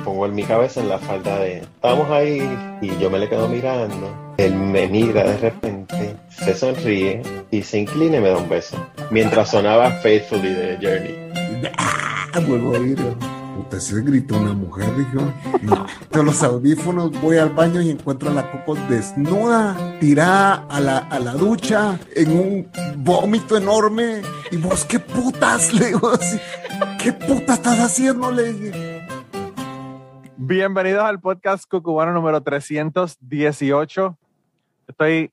pongo en mi cabeza en la falda de Estamos ahí y yo me le quedo mirando. Él me mira de repente, se sonríe y se inclina y me da un beso. Mientras sonaba Faithfully de Journey. Ah, vuelvo a oír. Se gritó una mujer, dijo. No. Con los audífonos voy al baño y encuentro a la Coco desnuda, tirada a la, a la ducha, en un vómito enorme. Y vos, ¿qué putas? Le digo así. ¿Qué puta estás haciendo? Le dije. Bienvenidos al podcast cucubano número 318. Estoy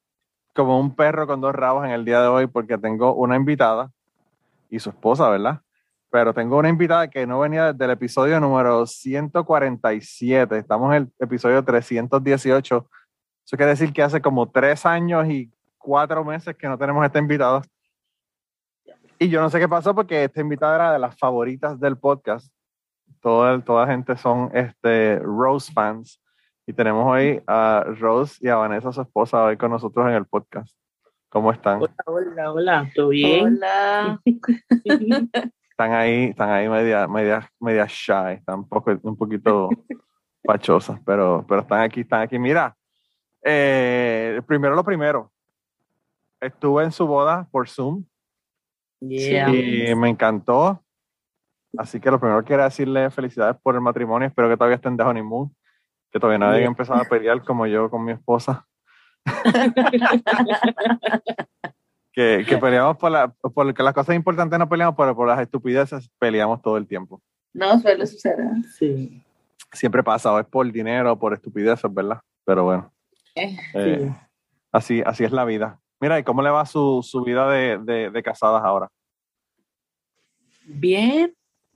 como un perro con dos rabos en el día de hoy porque tengo una invitada y su esposa, ¿verdad? Pero tengo una invitada que no venía desde el episodio número 147. Estamos en el episodio 318. Eso quiere decir que hace como tres años y cuatro meses que no tenemos esta invitada. Y yo no sé qué pasó porque esta invitada era de las favoritas del podcast. Toda, toda la gente son este, Rose fans. Y tenemos hoy a Rose y a Vanessa, su esposa, hoy con nosotros en el podcast. ¿Cómo están? Hola, hola, hola. ¿Todo bien? Hola. Están ahí, están ahí media, media, media shy, están un, poco, un poquito pachosas, pero, pero están aquí, están aquí. Mira, eh, primero lo primero. Estuve en su boda por Zoom Yeah. y me encantó. Así que lo primero que quiero decirle felicidades por el matrimonio. Espero que todavía estén de honeymoon, que todavía no hayan Yeah. empezado a pelear como yo con mi esposa. que, que peleamos por, la, por que las cosas importantes no peleamos, pero por las estupideces peleamos todo el tiempo. No, suele suceder. Sí. Siempre pasa, o es por dinero o por estupideces, ¿verdad? Pero bueno, Eh, eh, así, así es la vida. Mira, ¿y cómo le va su, su vida de, de, de casadas ahora? Bien,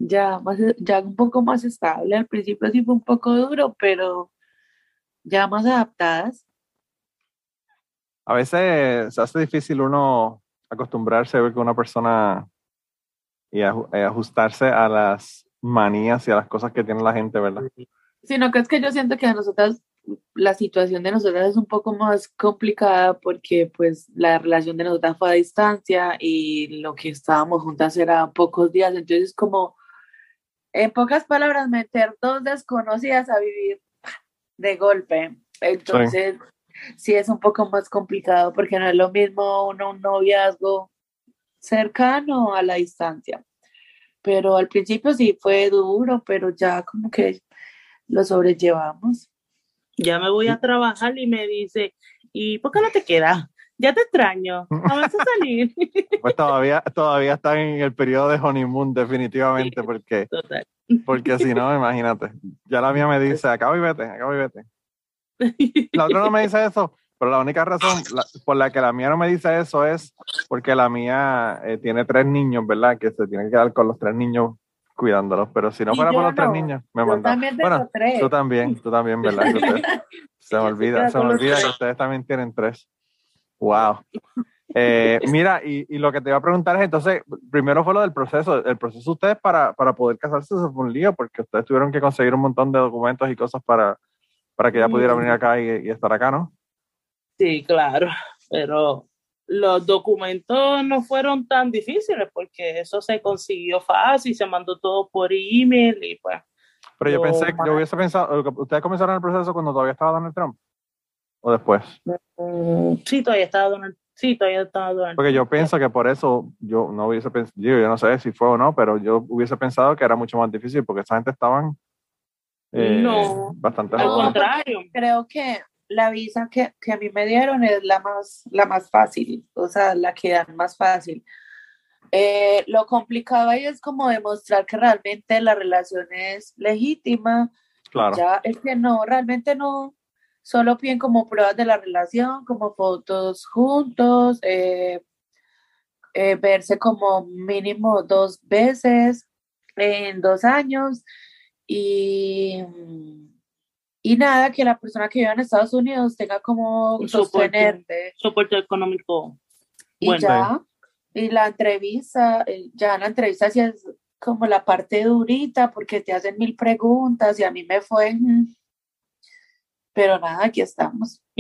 ya, más, ya un poco más estable. Al principio sí fue un poco duro, pero ya más adaptadas. A veces se hace difícil uno acostumbrarse a ver con una persona y eh, ajustarse a las manías y a las cosas que tiene la gente, ¿verdad? Sino que es que yo siento que a nosotras, la situación de nosotras es un poco más complicada porque pues la relación de nosotras fue a distancia y lo que estábamos juntas era pocos días. Entonces como, en pocas palabras, meter dos desconocidas a vivir de golpe. Entonces, sí es un poco más complicado porque no es lo mismo uno un noviazgo cercano a la distancia. Pero al principio sí fue duro, pero ya como que lo sobrellevamos. Ya me voy a trabajar y me dice, ¿y por qué no te quedas? Ya te extraño. Vamos a salir. Pues todavía, todavía están en el periodo de honeymoon, definitivamente, porque, Total. porque si no, imagínate. Ya la mía me dice, acaba y vete, acaba y vete. La otra no me dice eso, pero la única razón la- por la que la mía no me dice eso es porque la mía eh, tiene tres niños, ¿verdad? Que se tiene que quedar con los tres niños cuidándolos. Pero si no fuera por los tres niños, me Yo mandaba. también tengo Bueno, tres. tú también, tú también, ¿verdad? Se me olvida, se me olvida que ustedes también tienen tres. Wow. Eh, mira, y, y lo que te iba a preguntar es entonces, primero fue lo del proceso. El proceso de ustedes para, para poder casarse se fue un lío porque ustedes tuvieron que conseguir un montón de documentos y cosas para, para que ella pudiera venir acá y, y estar acá, ¿no? Sí, claro. Pero los documentos no fueron tan difíciles porque eso se consiguió fácil, se mandó todo por email y pues. Pero yo pensé, yo hubiese pensado, ¿ustedes comenzaron el proceso cuando todavía estaba Donald Trump? ¿O después? mm, sí, todavía estaba Donald. Sí, todavía estaba Donald. Porque yo pienso que por eso yo no hubiese pensado, yo, yo no sé si fue o no, pero yo hubiese pensado que era mucho más difícil porque esa gente estaban eh, No. bastante Al contrario. Creo que la visa que, que a mí me dieron es la más, la más fácil, o sea, la que dan más fácil. Eh, lo complicado ahí es como demostrar que realmente la relación es legítima. Claro. Ya es que no, realmente no, solo piden como pruebas de la relación, como fotos juntos, eh, eh, verse como mínimo dos veces en dos años y, y nada, que la persona que vive en Estados Unidos tenga como Un soporte. Soporte económico. y Bueno. ya, y la entrevista, ya la entrevista sí es como la parte durita porque te hacen mil preguntas y a mí me fue, mm, pero nada, aquí estamos.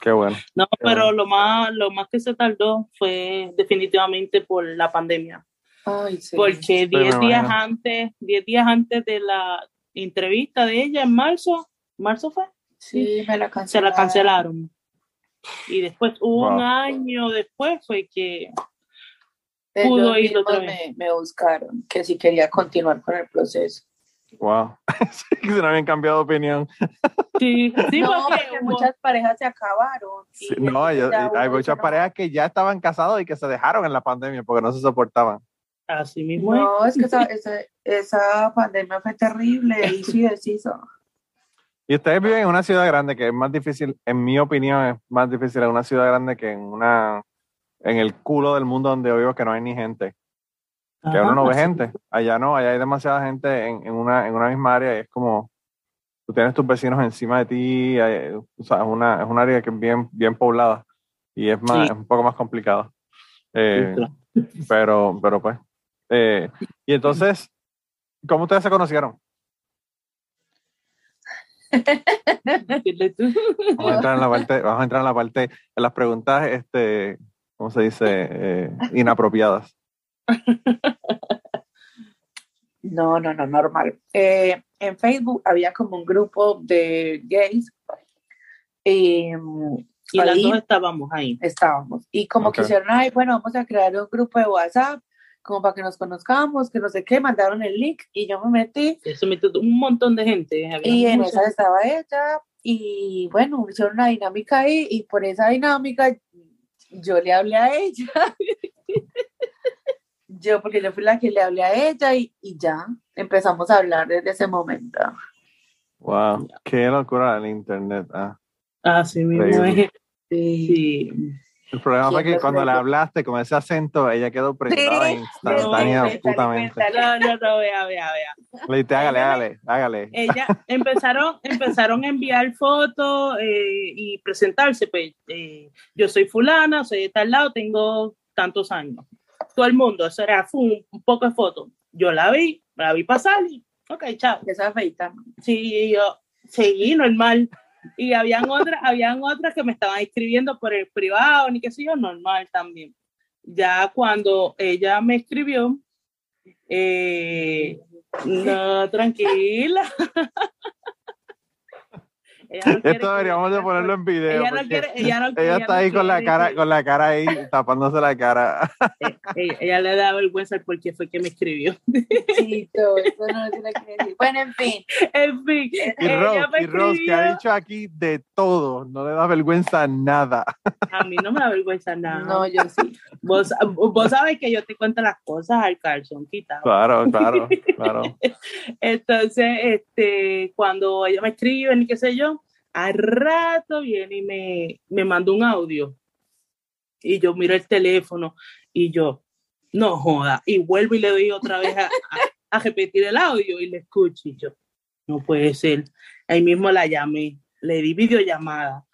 Qué bueno. No, Qué pero bueno. lo más, lo más que se tardó fue definitivamente por la pandemia. Ay, sí. porque me 10 días imagino. antes, 10 días antes de la entrevista de ella en marzo, ¿marzo fue? Sí, me la Se cancelaron. la cancelaron. Y después, un Wow. año después fue que Ellos pudo ir otra me, me buscaron que si quería continuar con el proceso. Wow. Sí, se no habían cambiado de opinión. sí, sí, no, porque muchas parejas se acabaron. Sí, no, hay muchas no, parejas que ya estaban casados y que se dejaron en la pandemia porque no se soportaban. así mismo. No, es que esa, esa, esa pandemia fue terrible, hizo y deshizo. Y ustedes viven en una ciudad grande que es más difícil, en mi opinión, es más difícil en una ciudad grande que en una en el culo del mundo donde yo vivo que no hay ni gente. Que Ajá, uno no ve gente. Allá no, allá hay demasiada gente en, en una, en una misma área y es como tú tienes tus vecinos encima de ti, hay- o sea, es una, es un área que es bien, bien poblada y es más, Sí. es un poco más complicado. Eh, claro. pero, pero pues. eh, y entonces, ¿cómo ustedes se conocieron? Vamos a entrar en la parte, vamos a entrar en la parte, en las preguntas, este, ¿cómo se dice? Eh, inapropiadas. No, no, no, normal. Eh, en Facebook había como un grupo de gays y Y las ahí dos estábamos ahí. estábamos. Y como Ok. quisieron, ay, bueno, vamos a crear un grupo de WhatsApp como para que nos conozcamos, que no sé qué, mandaron el link y yo me metí Eso metió un montón de gente. había y en esa estaba ella y bueno, hicieron una dinámica ahí y por esa dinámica yo le hablé a ella. yo, porque yo fui la que le hablé a ella y, y ya empezamos a hablar desde ese momento. Wow, qué locura el internet. ah. Así mismo Increíble. es. Sí. Sí. El problema fue ¿Quién que cuando le hablaste con ese acento, ella quedó prendada Sí, instantánea, sí, sí, putamente. sí, No, no, no, vea, vea, vea. Le dijiste, hágale, hágale, hágale. Ella empezaron, empezaron a enviar fotos eh, y presentarse. Pues eh, yo soy fulana, soy de tal lado, tengo tantos años. Todo el mundo, eso era fue un, poco de fotos. Yo la vi, la vi pasar y, ok, chao. Esa feita. Sí, yo seguí normal. Y habían otras, habían otras que me estaban escribiendo por el privado, ni qué sé yo, normal también. Ya cuando ella me escribió, eh, no, tranquila. Ella no quiere Esto deberíamos de ponerlo en video. Ella no porque quiere, ella no ella ella está no ahí con la cara, con la cara ahí, tapándose la cara. ella, Eh, ella le da vergüenza el por qué fue que me escribió. Eso no tiene que decir. Bueno, en fin. En fin, Y ella Rose, me y Rose, que ha dicho aquí de todo, no le da vergüenza nada. A mí no me da vergüenza nada. No, yo sí. Vos, vos sabes que yo te cuento las cosas al calzón quitado. Claro, claro, claro. Entonces, este, cuando ella me escribe, ni qué sé yo, al rato viene y me, me manda un audio. Y yo miro el teléfono y yo, no joda. Y vuelvo y le doy otra vez a, a- a repetir el audio y le escucho. Y yo, no puede ser. Ahí mismo la llamé, le di videollamada.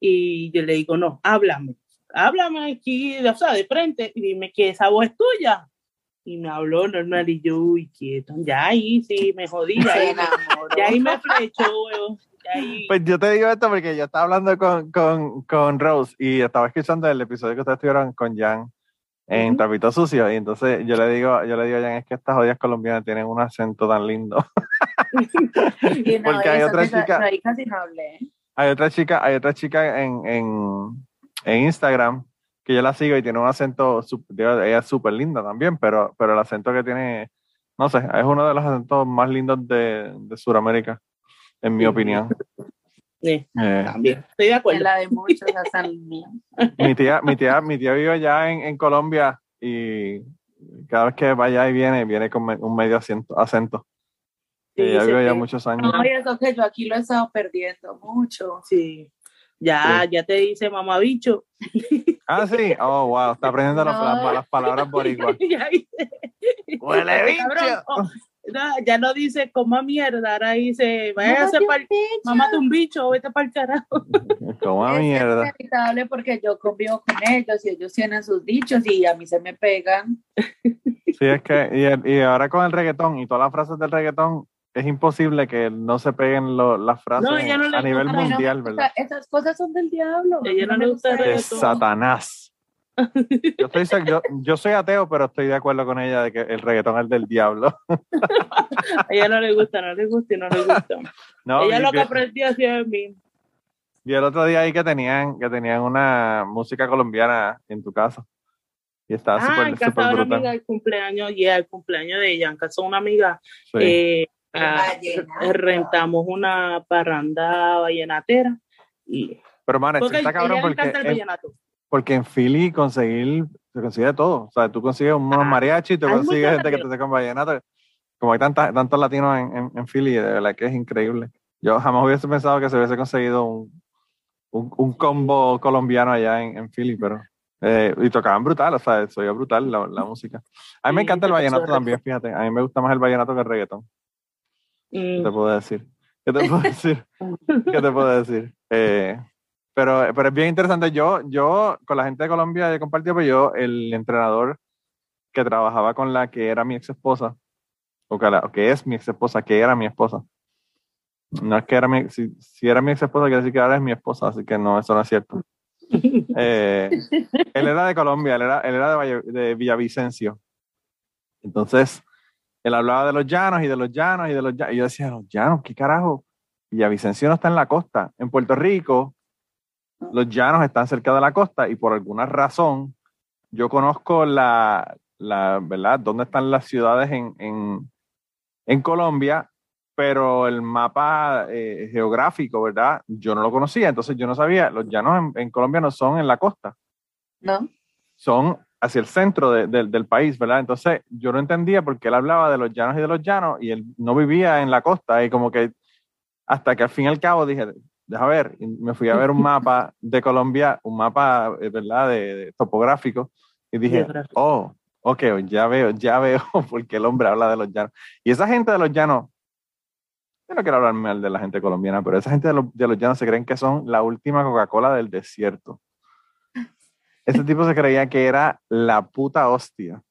Y yo le digo, no, háblame. Háblame aquí, o sea, de frente, y dime que esa voz es tuya. Y me habló normal y yo, uy, quieto. Ya ahí sí, me jodí. Ya ahí, ya ahí me flechó, ahí- Pues yo te digo esto porque yo estaba hablando con, con, con Rose y estaba escuchando el episodio que ustedes tuvieron con Jan en Ujú. Trapito Sucio y entonces yo le digo, yo le digo a Jan, es que estas jodidas colombianas tienen un acento tan lindo. Y no, Porque hay otra chica-. Hay otra chica, hay otra chica en, en, en Instagram que yo la sigo y tiene un acento, ella es súper linda también, pero, pero el acento que tiene, no sé, es uno de los acentos más lindos de, de Sudamérica, en mi Sí. opinión. Sí, Eh, también. Estoy de acuerdo. la de muchos, mi tía, mi tía, mi tía vive allá en, en Colombia y cada vez que va allá y viene, viene con me- un medio acento. acento. Sí, Ella vive allá muchos años. No, y eso que yo aquí lo he estado perdiendo mucho. Sí. Ya, ya te dice mamá bicho. Ah, sí. Oh, wow. Está aprendiendo las, No. las malas palabras. Ya dice- ¡Huele bicho! oh, no, ya no dice coma mierda, ahora dice váyase un bicho. mamá un bicho, vete para el carajo. Como Es mierda. inevitable porque yo convivo con ellos y ellos tienen sus dichos y a mí se me pegan. Sí, es que, y, el- y ahora con el reggaetón y todas las frases del reggaetón, es imposible que no se peguen lo- las frases No, ella no le a nivel gusta, Ay, no, mundial, ¿verdad? esas cosas son del diablo. A ella no le gusta De. Satanás. Yo, estoy, yo, yo soy ateo, pero estoy de acuerdo con ella de que el reggaetón es del diablo. A ella no le gusta, no le gusta y no le gusta. No, ella lo que aprendió así de mí. vi el otro día ahí que tenían, que tenían una música colombiana en tu casa. Y estaba Ah, en súper casa súper de una brutal. amiga el cumpleaños, y el cumpleaños de ella, en casa de una amiga, Sí. eh, ah, rentamos una parranda vallenatera y pero man, porque está a cabrón porque en, porque en Philly conseguir, se consigue todo. O sea, tú consigues unos Ah, mariachis, tú consigues gente que te toca vallenato. Como hay tanta, tantos latinos en, en, en Philly, de verdad que es increíble. Yo jamás hubiese pensado que se hubiese conseguido un, un, un combo colombiano allá en, en Philly, pero... eh, y tocaban brutal, o sea, se oía brutal la, la música. A mí me Sí, encanta el vallenato también, fíjate. A mí me gusta más el vallenato que el reggaetón. ¿Qué Mm, te puedo decir? ¿Qué te puedo decir? ¿Qué te puedo decir? Eh, pero, pero es bien interesante. Yo, yo, con la gente de Colombia he compartido, pues yo, el entrenador que trabajaba con la que era mi ex esposa, o que, la- o que es mi ex esposa, que era mi esposa. No es que era mi, si, si era mi ex esposa, quiere decir que ahora es mi esposa, así que no, eso no es cierto. Eh, él era de Colombia, él era, él era de, Valle- de Villavicencio. Entonces, él hablaba de los llanos y de los llanos y de los llanos. Y yo decía, los llanos, ¿qué carajo? Villavicencio no está en la costa. En Puerto Rico, los llanos están cerca de la costa y por alguna razón yo conozco la, la ¿verdad? ¿Dónde están las ciudades en, en, en Colombia? Pero el mapa eh, geográfico, ¿verdad? Yo no lo conocía, entonces yo no sabía, los llanos en, en Colombia no son en la costa ¿No? son hacia el centro de- de- del país, ¿verdad? Entonces yo no entendía por qué él hablaba de los llanos y de los llanos y él no vivía en la costa y como que hasta que al fin y al cabo dije, deja ver, y me fui a ver un mapa de Colombia, un mapa, eh, ¿verdad? De, de topográfico y dije, oh, ok, ya veo, ya veo por qué el hombre habla de los llanos. Y esa gente de los llanos, yo no quiero hablar mal de la gente colombiana, pero esa gente de los, de los llanos se creen que son la última Coca-Cola del desierto. Ese tipo se creía que era la puta hostia.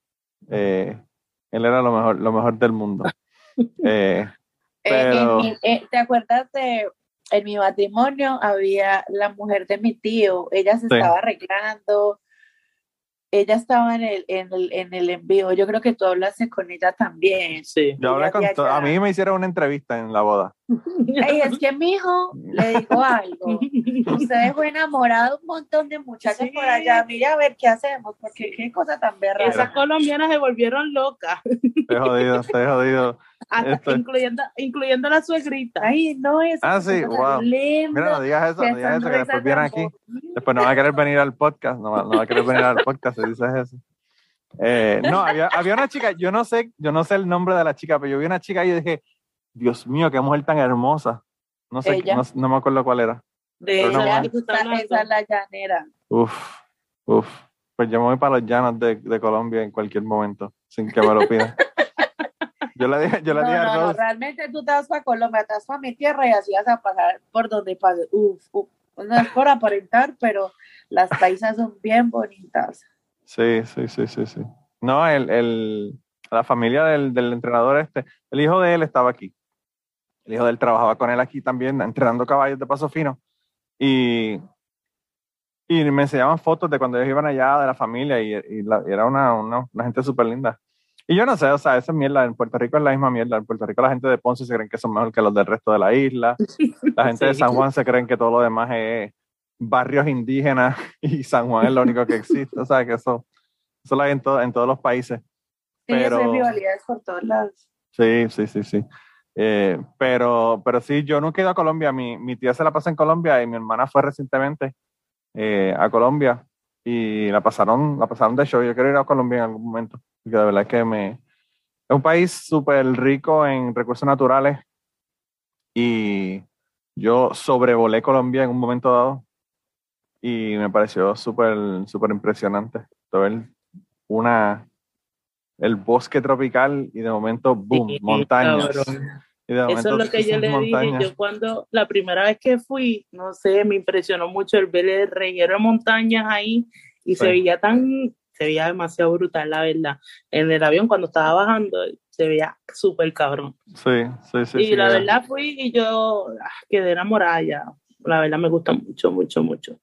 Eh, él era lo mejor, lo mejor del mundo. Eh, Eh, Pero- eh, ¿Te acuerdas de en mi matrimonio había la mujer de mi tío? Ella se Sí. estaba arreglando. Ella estaba en el, en el, en el envío. Yo creo que tú hablaste con ella también. Sí. yo hablé con había to- ya- a mí me hicieron una entrevista en la boda. Ey, es que mi hijo, le digo algo. Usted dejó enamorado un montón de muchachos Sí. por allá. Mira a ver qué hacemos, porque qué cosa tan berraca. Esas colombianas se volvieron locas, Estoy jodido, estoy jodido. hasta Esto- incluyendo, incluyendo la suegrita. Ay, no, es Ah, sí, wow. lindo. Mira, no digas eso, no digas eso, que después de vienen aquí. Después no va a querer venir al podcast, no va, no va a querer venir al podcast si dices eso. Eh, no, había, había una chica, yo no sé, yo no sé el nombre de la chica, pero yo vi una chica y yo dije, Dios mío, qué mujer tan hermosa. No sé, Ella. no, no me acuerdo cuál era. De no, esa es la llanera. Uf, uf. Pues yo me voy para los llanos de, de Colombia en cualquier momento, sin que me lo pidan. Yo le dije, yo le no, dije a no, no, Rose, realmente tú te vas para Colombia, te vas para mi tierra y así vas a pasar por donde pases. Uf, uf. No es por aparentar, pero las paisas son bien bonitas. Sí, sí, sí, sí, sí. No, el, el, la familia del, del entrenador este, el hijo de él estaba aquí. El hijo de él trabajaba con él aquí también, entrenando caballos de paso fino. Y, y me enseñaban fotos de cuando ellos iban allá, de la familia, y, y la- y era una, una, una gente súper linda. Y yo no sé, o sea, esa mierda, en Puerto Rico es la misma mierda. En Puerto Rico la gente de Ponce se creen que son mejor que los del resto de la isla. La gente de. San Juan se creen que todo lo demás es barrios indígenas y San Juan es lo único que existe. O sea, que eso, eso lo hay en, todo- en todos los países. Sí, eso es rivalidades por todos lados. Sí, sí, sí, sí. Eh, pero, pero sí, yo nunca he ido a Colombia. Mi, mi tía se la pasa en Colombia y mi hermana fue recientemente eh, a Colombia y la pasaron, la pasaron de show. Yo quiero ir a Colombia en algún momento, porque de verdad que me... Es un país súper rico en recursos naturales y yo sobrevolé Colombia en un momento dado y me pareció súper, súper impresionante. Ver una, el bosque tropical y de momento, boom, Sí, montañas. cabrón. Y de Eso es lo que yo le dije. Yo cuando la primera vez que fui, no sé, me impresionó mucho el ver el reguero de montañas ahí y se veía tan, se veía demasiado brutal, la verdad. En el avión cuando estaba bajando se veía súper cabrón. Sí, sí, sí. y sí, la verdad fui y yo ah, quedé enamorada ya. La verdad me gusta mucho, mucho, mucho.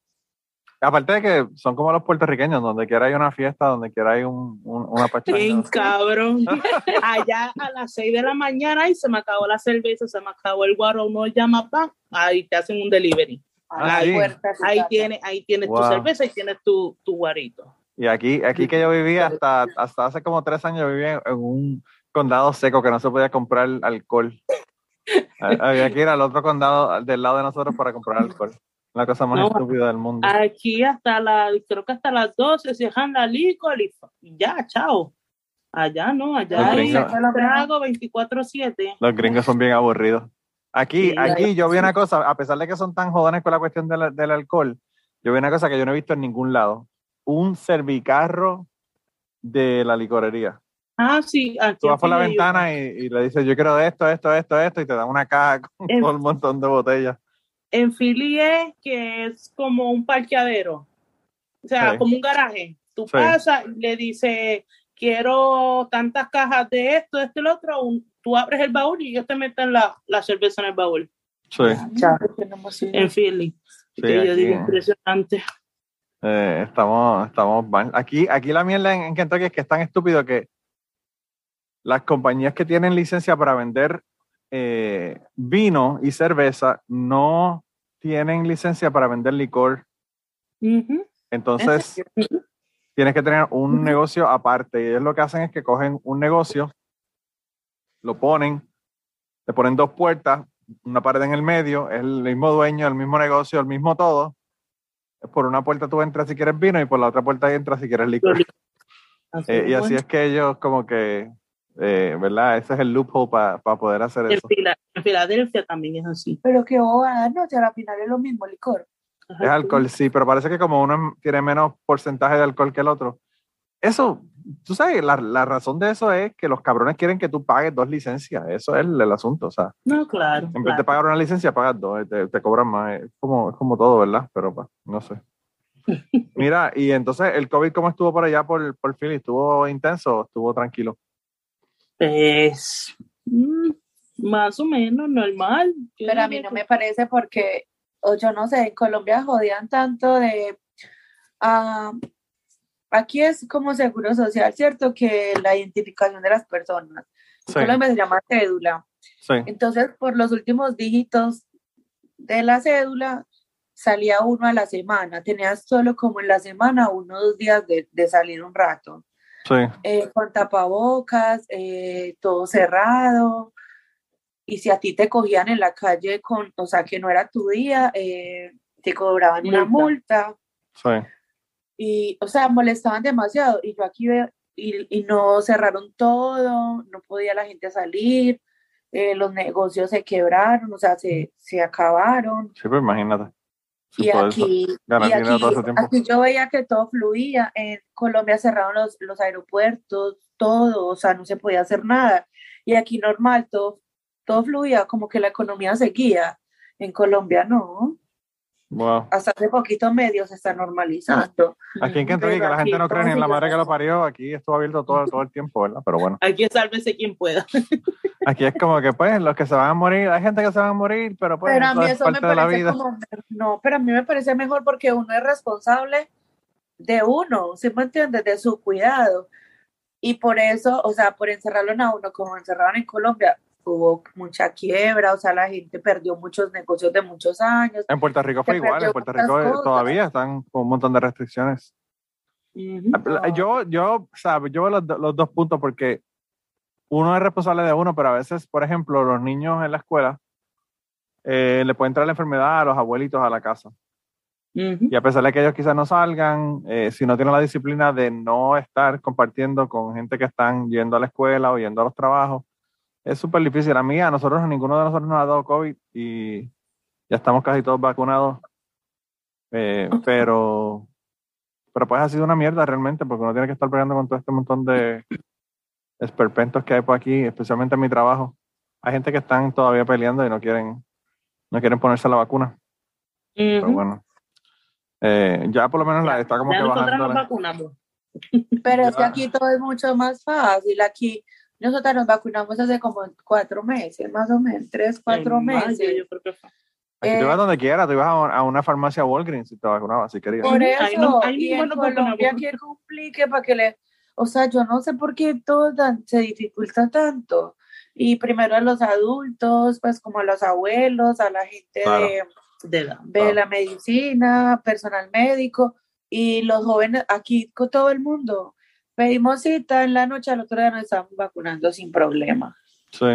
Aparte de que son como los puertorriqueños, donde quiera hay una fiesta, donde quiera hay un, un- una Bien, pachanga. cabrón. Allá a las 6 de la mañana y se me acabó la cerveza, se me acabó el guaro, no llama pa, ahí te hacen un delivery. A la Ah, sí. su Ahí casa. tienes, ahí tienes tu cerveza y tienes tu, tu guarito. Y aquí, aquí que yo vivía hasta, hasta hace como tres años, vivía en, un condado seco que no se podía comprar alcohol. Ha- Había que ir al otro condado del lado de nosotros para comprar alcohol. La cosa más No. estúpida del mundo. Aquí hasta la, creo que hasta las 12 cierran la licor y ya, chao. Allá no, allá hay trago 24-7. Los gringos son bien aburridos. Aquí, Sí, aquí yo vi una cosa, a pesar de que son tan jodones con la cuestión del, del alcohol, yo vi una cosa que yo no he visto en ningún lado. Un servicarro de la licorería. Ah, sí, aquí Tú vas por la ventana y, y le dices, yo quiero esto, esto, esto, esto, y te dan una caja con En- todo un montón de botellas. En Philly es que es como un parqueadero. O sea, Sí. como un garaje. Tú Sí. pasas y le dices, quiero tantas cajas de esto, de esto y lo otro. Un- tú abres el baúl y ellos te meten la, la cerveza en el baúl. Sí. En Philly. Sí, que yo aquí, digo, impresionante. eh, estamos, estamos mal. Aquí, aquí la mierda en, en Kentucky es que es tan estúpido que las compañías que tienen licencia para vender eh, vino y cerveza no tienen licencia para vender licor. Entonces, tienes que tener un negocio aparte. Y ellos lo que hacen es que cogen un negocio, lo ponen, le ponen dos puertas, una pared en el medio, es el mismo dueño, el mismo negocio, el mismo todo. Por una puerta tú entras si quieres vino y por la otra puerta entras si quieres licor. Eh, y así es que ellos como que, eh, ¿verdad? Ese es el loophole para poder hacer En, eso. Fila- en Filadelfia también es así. Pero qué bobada, no, si al final es lo mismo, licor. Es alcohol, sí, pero parece que como uno tiene menos porcentaje de alcohol que el otro. Eso, tú sabes, la, la razón de eso es que los cabrones quieren que tú pagues dos licencias. Eso es el, el asunto. O sea, No, claro. en vez claro. de pagar una licencia, pagas dos, eh, te, te cobran más. Es como, es como todo, ¿verdad? Pero pues, no sé. Mira, y entonces, ¿el COVID cómo estuvo por allá por, por Philly? ¿Estuvo intenso o estuvo tranquilo? Pues, mm, más o menos normal. Yo Pero a mí no me parece porque, o yo no sé, en Colombia jodían tanto de... ah, aquí es como seguro social, ¿cierto? Que la identificación de las personas. En Sí, Colombia se llama cédula. sí. Entonces, por los últimos dígitos de la cédula, salía uno a la semana. Tenías solo como en la semana uno o dos días de, de salir un rato. Sí, Eh, con tapabocas, eh, todo cerrado. Y si a ti te cogían en la calle con, o sea, que no era tu día, eh, te cobraban una multa. sí. Y, o sea, molestaban demasiado. Y yo aquí veo, y, y no cerraron todo, no podía la gente salir, los negocios se quebraron, o sea, se, se acabaron. Sí, pues imagínate. Sí, Y aquí, y aquí, aquí yo veía que todo fluía. En Colombia cerraron los, los aeropuertos, todo, o sea, no se podía hacer nada. Y aquí normal, todo, todo fluía, como que la economía seguía. En Colombia no. Wow. Hasta hace poquito medio se está normalizando. Aquí en Kentucky, que la gente no cree ni en la madre que lo parió, aquí estuvo abierto todo, todo el tiempo, ¿verdad? Pero bueno, Aquí sálvese quien pueda. aquí es como que, pues, los que se van a morir, hay gente que se van a morir, pero pues, Pero a eso mí es eso me parte de la parece vida. como, no, pero a mí me parece mejor porque uno es responsable de uno, ¿sí me entiendes? De su cuidado. Y por eso, o sea, por encerrarlo a uno, como encerraron en Colombia, hubo mucha quiebra, o sea, la gente perdió muchos negocios de muchos años. En Puerto Rico fue igual, en Puerto Rico eh, cosas. todavía están con un montón de restricciones. Yo, yo, sabes, yo veo los, los dos puntos porque uno es responsable de uno, pero a veces, por ejemplo, los niños en la escuela eh, le puede entrar la enfermedad a los abuelitos a la casa. Y a pesar de que ellos quizás no salgan, eh, si no tienen la disciplina de no estar compartiendo con gente que están yendo a la escuela o yendo a los trabajos, es súper difícil. A mí, a nosotros, a ninguno de nosotros nos ha dado COVID y ya estamos casi todos vacunados. Eh, pero, pero pues ha sido una mierda realmente porque uno tiene que estar peleando con todo este montón de esperpentos que hay por aquí, especialmente en mi trabajo. Hay gente que están todavía peleando y no quieren, no quieren ponerse la vacuna. Pero Ujú. bueno. Eh, ya por lo menos la está como Ya que bajando. la-. Pero es que aquí todo es mucho más fácil. Aquí nosotros nos vacunamos hace como cuatro meses, más o menos, tres, cuatro En mayo, meses. yo creo que fue. Aquí Eh, tú ibas donde quieras, tú ibas a, a una farmacia Walgreens y te vacunabas si querías. Por Ahí eso, no- ahí y en. Colombia que complique para que le, o sea, yo no sé por qué todo tan- se dificulta tanto. Y primero a los adultos, pues como a los abuelos, a la gente Claro. de, De Claro. la medicina, personal médico y los jóvenes aquí con todo el mundo. Pedimos cita en la noche, al otro día nos estamos vacunando sin problema. Sí,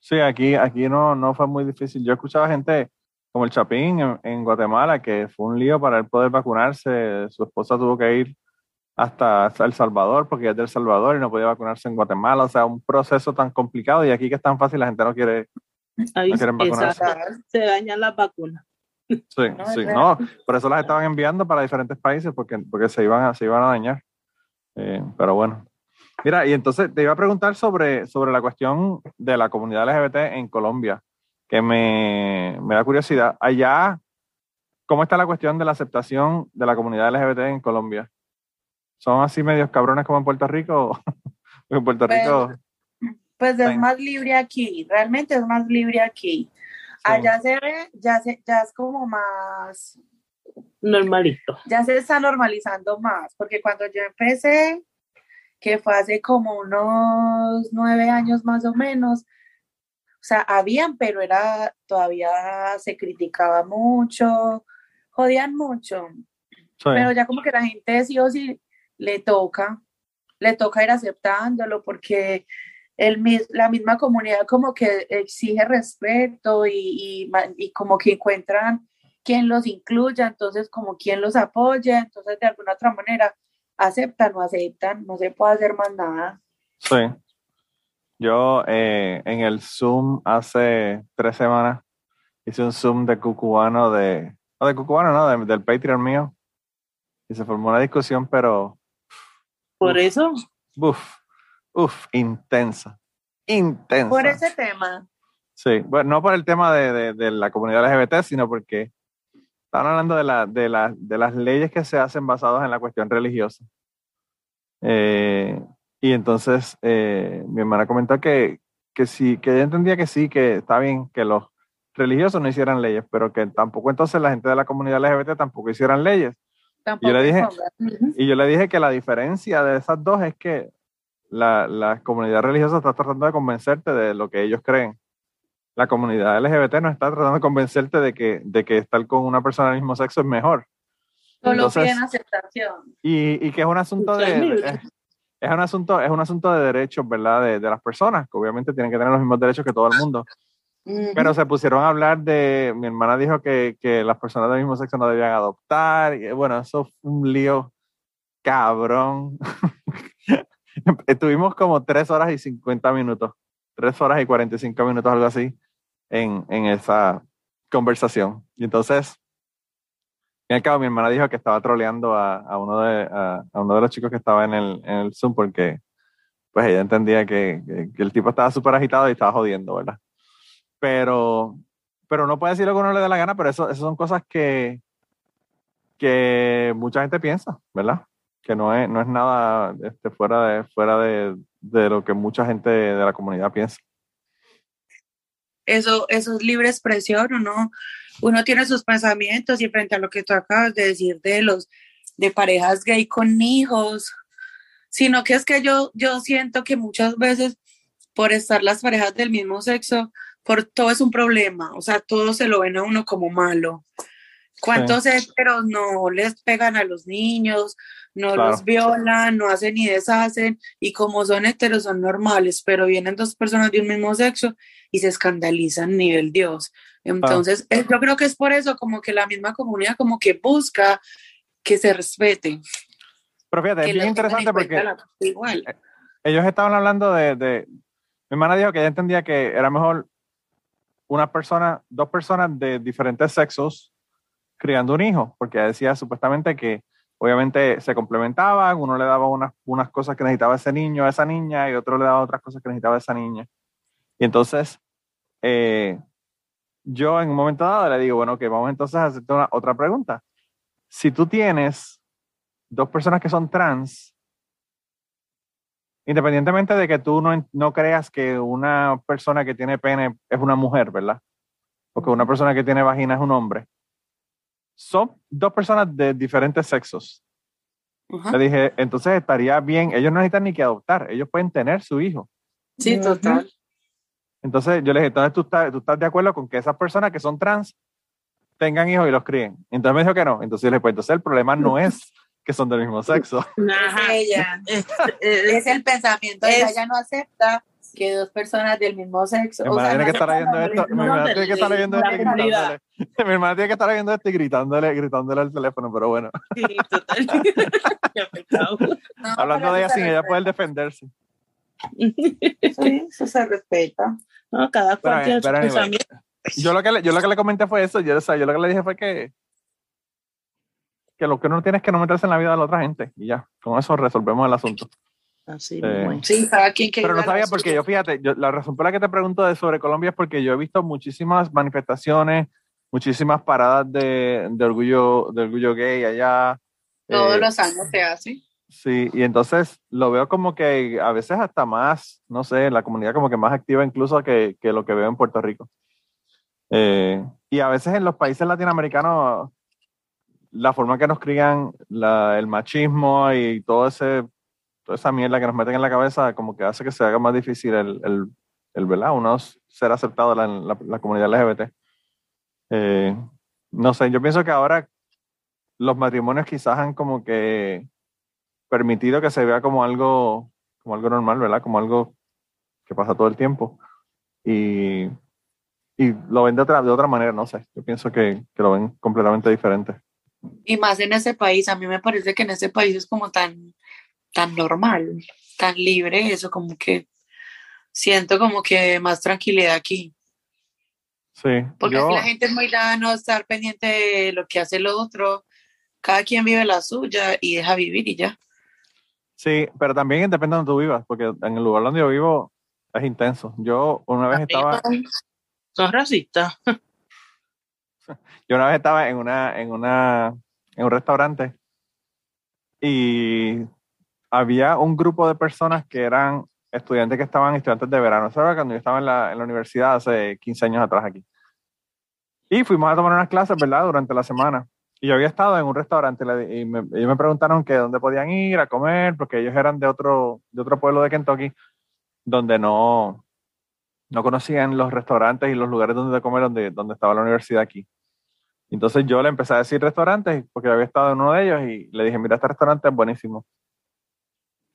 sí, aquí, aquí no, no fue muy difícil. Yo escuchaba gente como el Chapín en, en Guatemala, que fue un lío para él poder vacunarse. Su esposa tuvo que ir hasta, hasta El Salvador, porque es del Salvador y no podía vacunarse en Guatemala. O sea, un proceso tan complicado y aquí que es tan fácil, la gente no quiere. No quieren vacunarse. Se dañan las vacunas. Sí, No, sí, no, por eso las estaban enviando para diferentes países, porque, porque se, iban a, se iban a dañar. Eh, pero bueno. Mira, y entonces te iba a preguntar sobre, sobre la cuestión de la comunidad LGBT en Colombia, que me, me da curiosidad. Allá, ¿cómo está la cuestión de la aceptación de la comunidad LGBT en Colombia? ¿Son así medios cabrones como en Puerto Rico? En Puerto Rico... Pues es más libre aquí, realmente es más libre aquí. Allá se ve, ya, se, ya es como más, Normalito. ya se está normalizando más, porque cuando yo empecé, que fue hace como unos nueve años más o menos, o sea, habían, pero era, todavía se criticaba mucho, jodían mucho, sí, pero ya como que la gente sí o sí le toca, le toca ir aceptándolo porque el, mis- la misma comunidad como que exige respeto y, y, y como que encuentran quien los incluya, entonces como quien los apoya, entonces de alguna otra manera aceptan o aceptan, no se puede hacer más nada. Sí. Yo eh, en el Zoom hace tres semanas hice un Zoom de cucubano de, no de cucubano, no, de- del Patreon mío. Y se formó una discusión, pero Por eso, uff, uff, intensa. Intensa. Por ese tema, Sí, bueno, no por el tema de, de- de la comunidad LGBT, sino porque estaban hablando de, la, de, la- de las leyes que se hacen basadas en la cuestión religiosa. Eh, y entonces eh, mi hermana comentó que, que sí, que ella entendía que sí, que está bien que los religiosos no hicieran leyes, pero que tampoco entonces la gente de la comunidad LGBT tampoco hicieran leyes. tampoco le dije- Y yo le dije que la diferencia de esas dos es que la, la comunidad religiosa está tratando de convencerte de lo que ellos creen. La comunidad LGBT no está tratando de convencerte de que, de que estar con una persona del mismo sexo es mejor. solo entonces- piden aceptación. Y, y que es un asunto de, es, es un asunto, es un asunto de derechos, ¿verdad? De, de las personas, que obviamente tienen que tener los mismos derechos que todo el mundo. Pero se pusieron a hablar de, mi hermana dijo que, que las personas del mismo sexo no debían adoptar, y bueno, eso fue un lío cabrón. Estuvimos como tres horas y 50 minutos, tres horas y 45 minutos, algo así, en, en esa conversación. Y entonces, al cabo, mi hermana dijo que estaba troleando a, a uno, de, a, a uno de los chicos que estaba en el, en el Zoom porque pues ella entendía que, que- que el tipo estaba súper agitado y estaba jodiendo, ¿verdad? Pero, pero no puede decir lo que uno le dé la gana, pero eso, eso son cosas que, que mucha gente piensa, ¿verdad? Que no es, no es nada este, fuera, de, fuera de, de lo que mucha gente de la comunidad piensa. Eso, eso es libre expresión, uno, uno tiene sus pensamientos y frente a lo que tú acabas de decir de los de parejas gay con hijos, sino que es que yo, yo siento que muchas veces por estar las parejas del mismo sexo, por todo es un problema, o sea, todo se lo ven a uno como malo. ¿Cuántos héteros no les pegan a los niños, no Claro. los violan, no hacen ni deshacen, y como son héteros son normales, pero vienen dos personas de un mismo sexo y se escandalizan nivel Dios. Entonces, eh, yo creo que es por eso como que la misma comunidad como que busca que se respete. Pero fíjate, es bien interesante porque igual. ellos estaban hablando de, de- mi hermana dijo que ella entendía que era mejor una persona, dos personas de diferentes sexos criando un hijo, porque decía supuestamente que obviamente se complementaban, uno le daba unas, unas cosas que necesitaba ese niño a esa niña y otro le daba otras cosas que necesitaba esa niña. Y entonces, eh, yo en un momento dado le digo, bueno, que vamos entonces a hacerte una, otra pregunta. Si tú tienes dos personas que son trans, independientemente de que tú no, no creas que una persona que tiene pene es una mujer, ¿verdad? Porque una persona que tiene vagina es un hombre, son dos personas de diferentes sexos. Le dije, entonces estaría bien, ellos no necesitan ni que adoptar, ellos pueden tener su hijo. Sí, total. Entonces yo le dije, entonces tú estás, tú estás de acuerdo con que esas personas que son trans tengan hijos y los críen. Entonces me dijo que no. Entonces yo le dije, pues entonces el problema no es que son del mismo sexo. Ajá. Es ella. Es el pensamiento de Es- ella ella no acepta que dos personas del mismo sexo. Mi hermana tiene que no estar la esto. Mi hermana tiene que estar leyendo la esto y gritándole. Mi hermana tiene que estar leyendo esto y gritándole, gritándole al teléfono, pero bueno. sí, total. Hablando de ella sin ella poder defenderse. Sí, eso se respeta. No, cada cual tiene su pensamiento. Yo lo, que le, yo lo que le comenté fue eso. Yo, o sea, yo lo que le dije fue que, que lo que uno tiene es que no meterse en la vida de la otra gente. Y ya, con eso resolvemos el asunto. Así Eh. Sí, cada quien que Pero no sabía porque yo, fíjate, yo, la razón por la que te pregunto de sobre Colombia es porque yo he visto muchísimas manifestaciones, muchísimas paradas de, de orgullo de orgullo gay allá. Todos Eh, los años se hace. Sí, y entonces lo veo como que a veces hasta más, no sé, la comunidad como que más activa incluso que, que lo que veo en Puerto Rico. Eh, y a veces en los países latinoamericanos, la forma que nos crían, la- el machismo y todo ese, toda esa mierda que nos meten en la cabeza, como que hace que se haga más difícil el, el, el ¿verdad? Uno ser aceptado en la, la comunidad LGBT. Eh, no sé, yo pienso que ahora los matrimonios quizás han como que permitido que se vea como algo, como algo normal, ¿verdad? Como algo que pasa todo el tiempo. Y, y lo ven de otra, de otra manera, no sé. Yo pienso que, que lo ven completamente diferente. Y más en ese país, a mí me parece que en ese país es como tan, tan normal, tan libre, eso como que siento como que más tranquilidad aquí. Sí, Porque yo, la gente es muy dada no estar pendiente de lo que hace el otro. Cada quien vive la suya y deja vivir y ya. sí, pero también depende de donde tú vivas, porque en el lugar donde yo vivo es intenso. Yo una vez estaba, Son racistas. yo una vez estaba en una, en una, en un restaurante y había un grupo de personas que eran estudiantes que estaban estudiantes de verano. Eso era cuando yo estaba en la, en la universidad hace 15 años atrás aquí. Y fuimos a tomar unas clases, ¿verdad? Durante la semana. Y yo había estado en un restaurante y me, me preguntaron que dónde podían ir a comer, porque ellos eran de otro, de otro pueblo de Kentucky, donde no, no conocían los restaurantes y los lugares donde comer donde, donde estaba la universidad aquí. Entonces yo le empecé a decir restaurantes, porque yo había estado en uno de ellos y le dije, mira, este restaurante es buenísimo.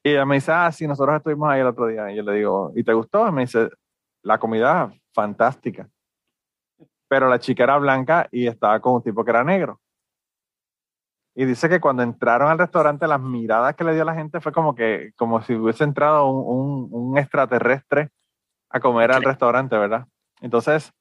Y ella me dice, ah, sí, nosotros estuvimos ahí el otro día. Y yo le digo, ¿y te gustó? Y me dice, la comida fantástica. Pero la chica era blanca y estaba con un tipo que era negro. Y dice que cuando entraron al restaurante, las miradas que le dio la gente fue como que, como si hubiese entrado un, un- un extraterrestre a comer al restaurante, ¿verdad? Entonces,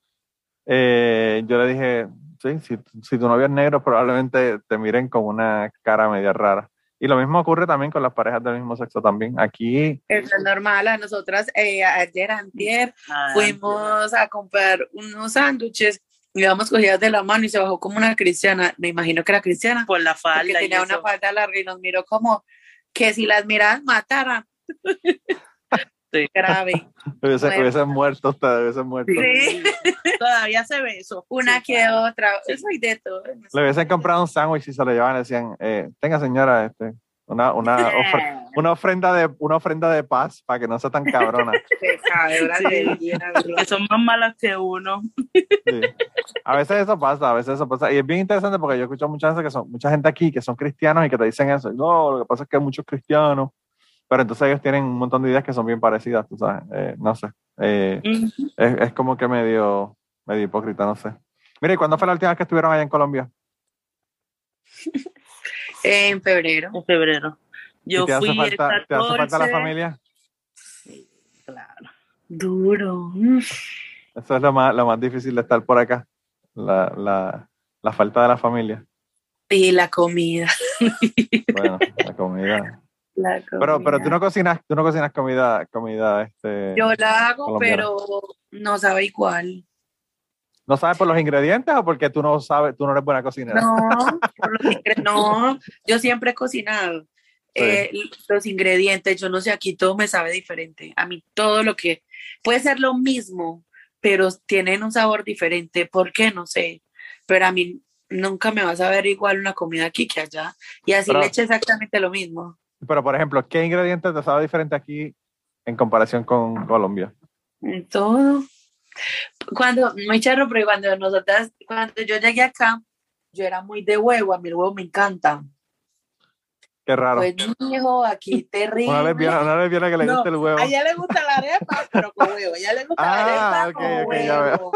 eh, yo le dije, sí, si, si tu novio es negro, probablemente te miren con una cara media rara. Y lo mismo ocurre también con las parejas del mismo sexo también. Aquí, Eso es normal. A nosotras eh, ayer, antier, Ah, fuimos a comprar unos sándwiches y íbamos cogidas de la mano y se bajó como una cristiana. Me imagino que era cristiana. por la Porque falda. y tenía una eso. falda larga y nos miró como que si las miradas mataran. Sí. Grave. hubiesen, Bueno. hubiesen muerto ustedes, hubiesen muerto. Sí. Todavía se ve eso. Una Sí, que claro. otra. Eso hay de todo. Le hubiesen comprado un sándwich y se lo llevaban y decían, eh, tenga señora, este, una, una, ofre- una, ofrenda de, una ofrenda de paz para que no sea tan cabrona. Sí. Que son más malas que uno. Sí. A veces eso pasa, a veces eso pasa. Y es bien interesante porque yo escucho muchas veces que son mucha gente aquí que son cristianos y que te dicen eso. No, lo que pasa es que hay muchos cristianos. Pero entonces ellos tienen un montón de ideas que son bien parecidas, tú sabes. Eh, no sé. Eh, es, es como que medio, medio hipócrita, no sé. Mire, ¿y cuándo fue la última vez que estuvieron allá en Colombia? En febrero. En febrero. Yo ¿Y te hace el falta, 14. ¿Te hace falta la familia? Claro. Duro. Eso es lo más, lo más difícil de estar por acá. La, la, la falta de la familia. Y la comida. Bueno, la comida. La Pero, pero tú comida. no cocinas, tú no cocinas comida, comida, este. Yo la hago, colombiana. pero no sabe igual. ¿No sabes por los ingredientes o porque tú no sabes, tú no eres buena cocinera? No, por los no, yo siempre he cocinado. Eh, los ingredientes, yo no sé, aquí todo me sabe diferente. A mí todo lo que puede ser lo mismo, pero tienen un sabor diferente. ¿Por qué? No sé. Pero a mí nunca me vas a ver igual una comida aquí que allá. Y así Pero- le eché exactamente lo mismo. Pero, por ejemplo, ¿qué ingredientes te sabe diferente aquí en comparación con Colombia? Todo. Cuando, muy charro, pero cuando nosotras, cuando yo llegué acá, yo era muy de huevo, a mí el huevo me encanta. Qué raro. Pues hijo, aquí terrible. Una lesbiana, una lesbiana que le No, gusta el huevo. A ella le gusta la arepa, pero con huevo. A ella le gusta Ah, la arepa ok, con ok, ya huevo.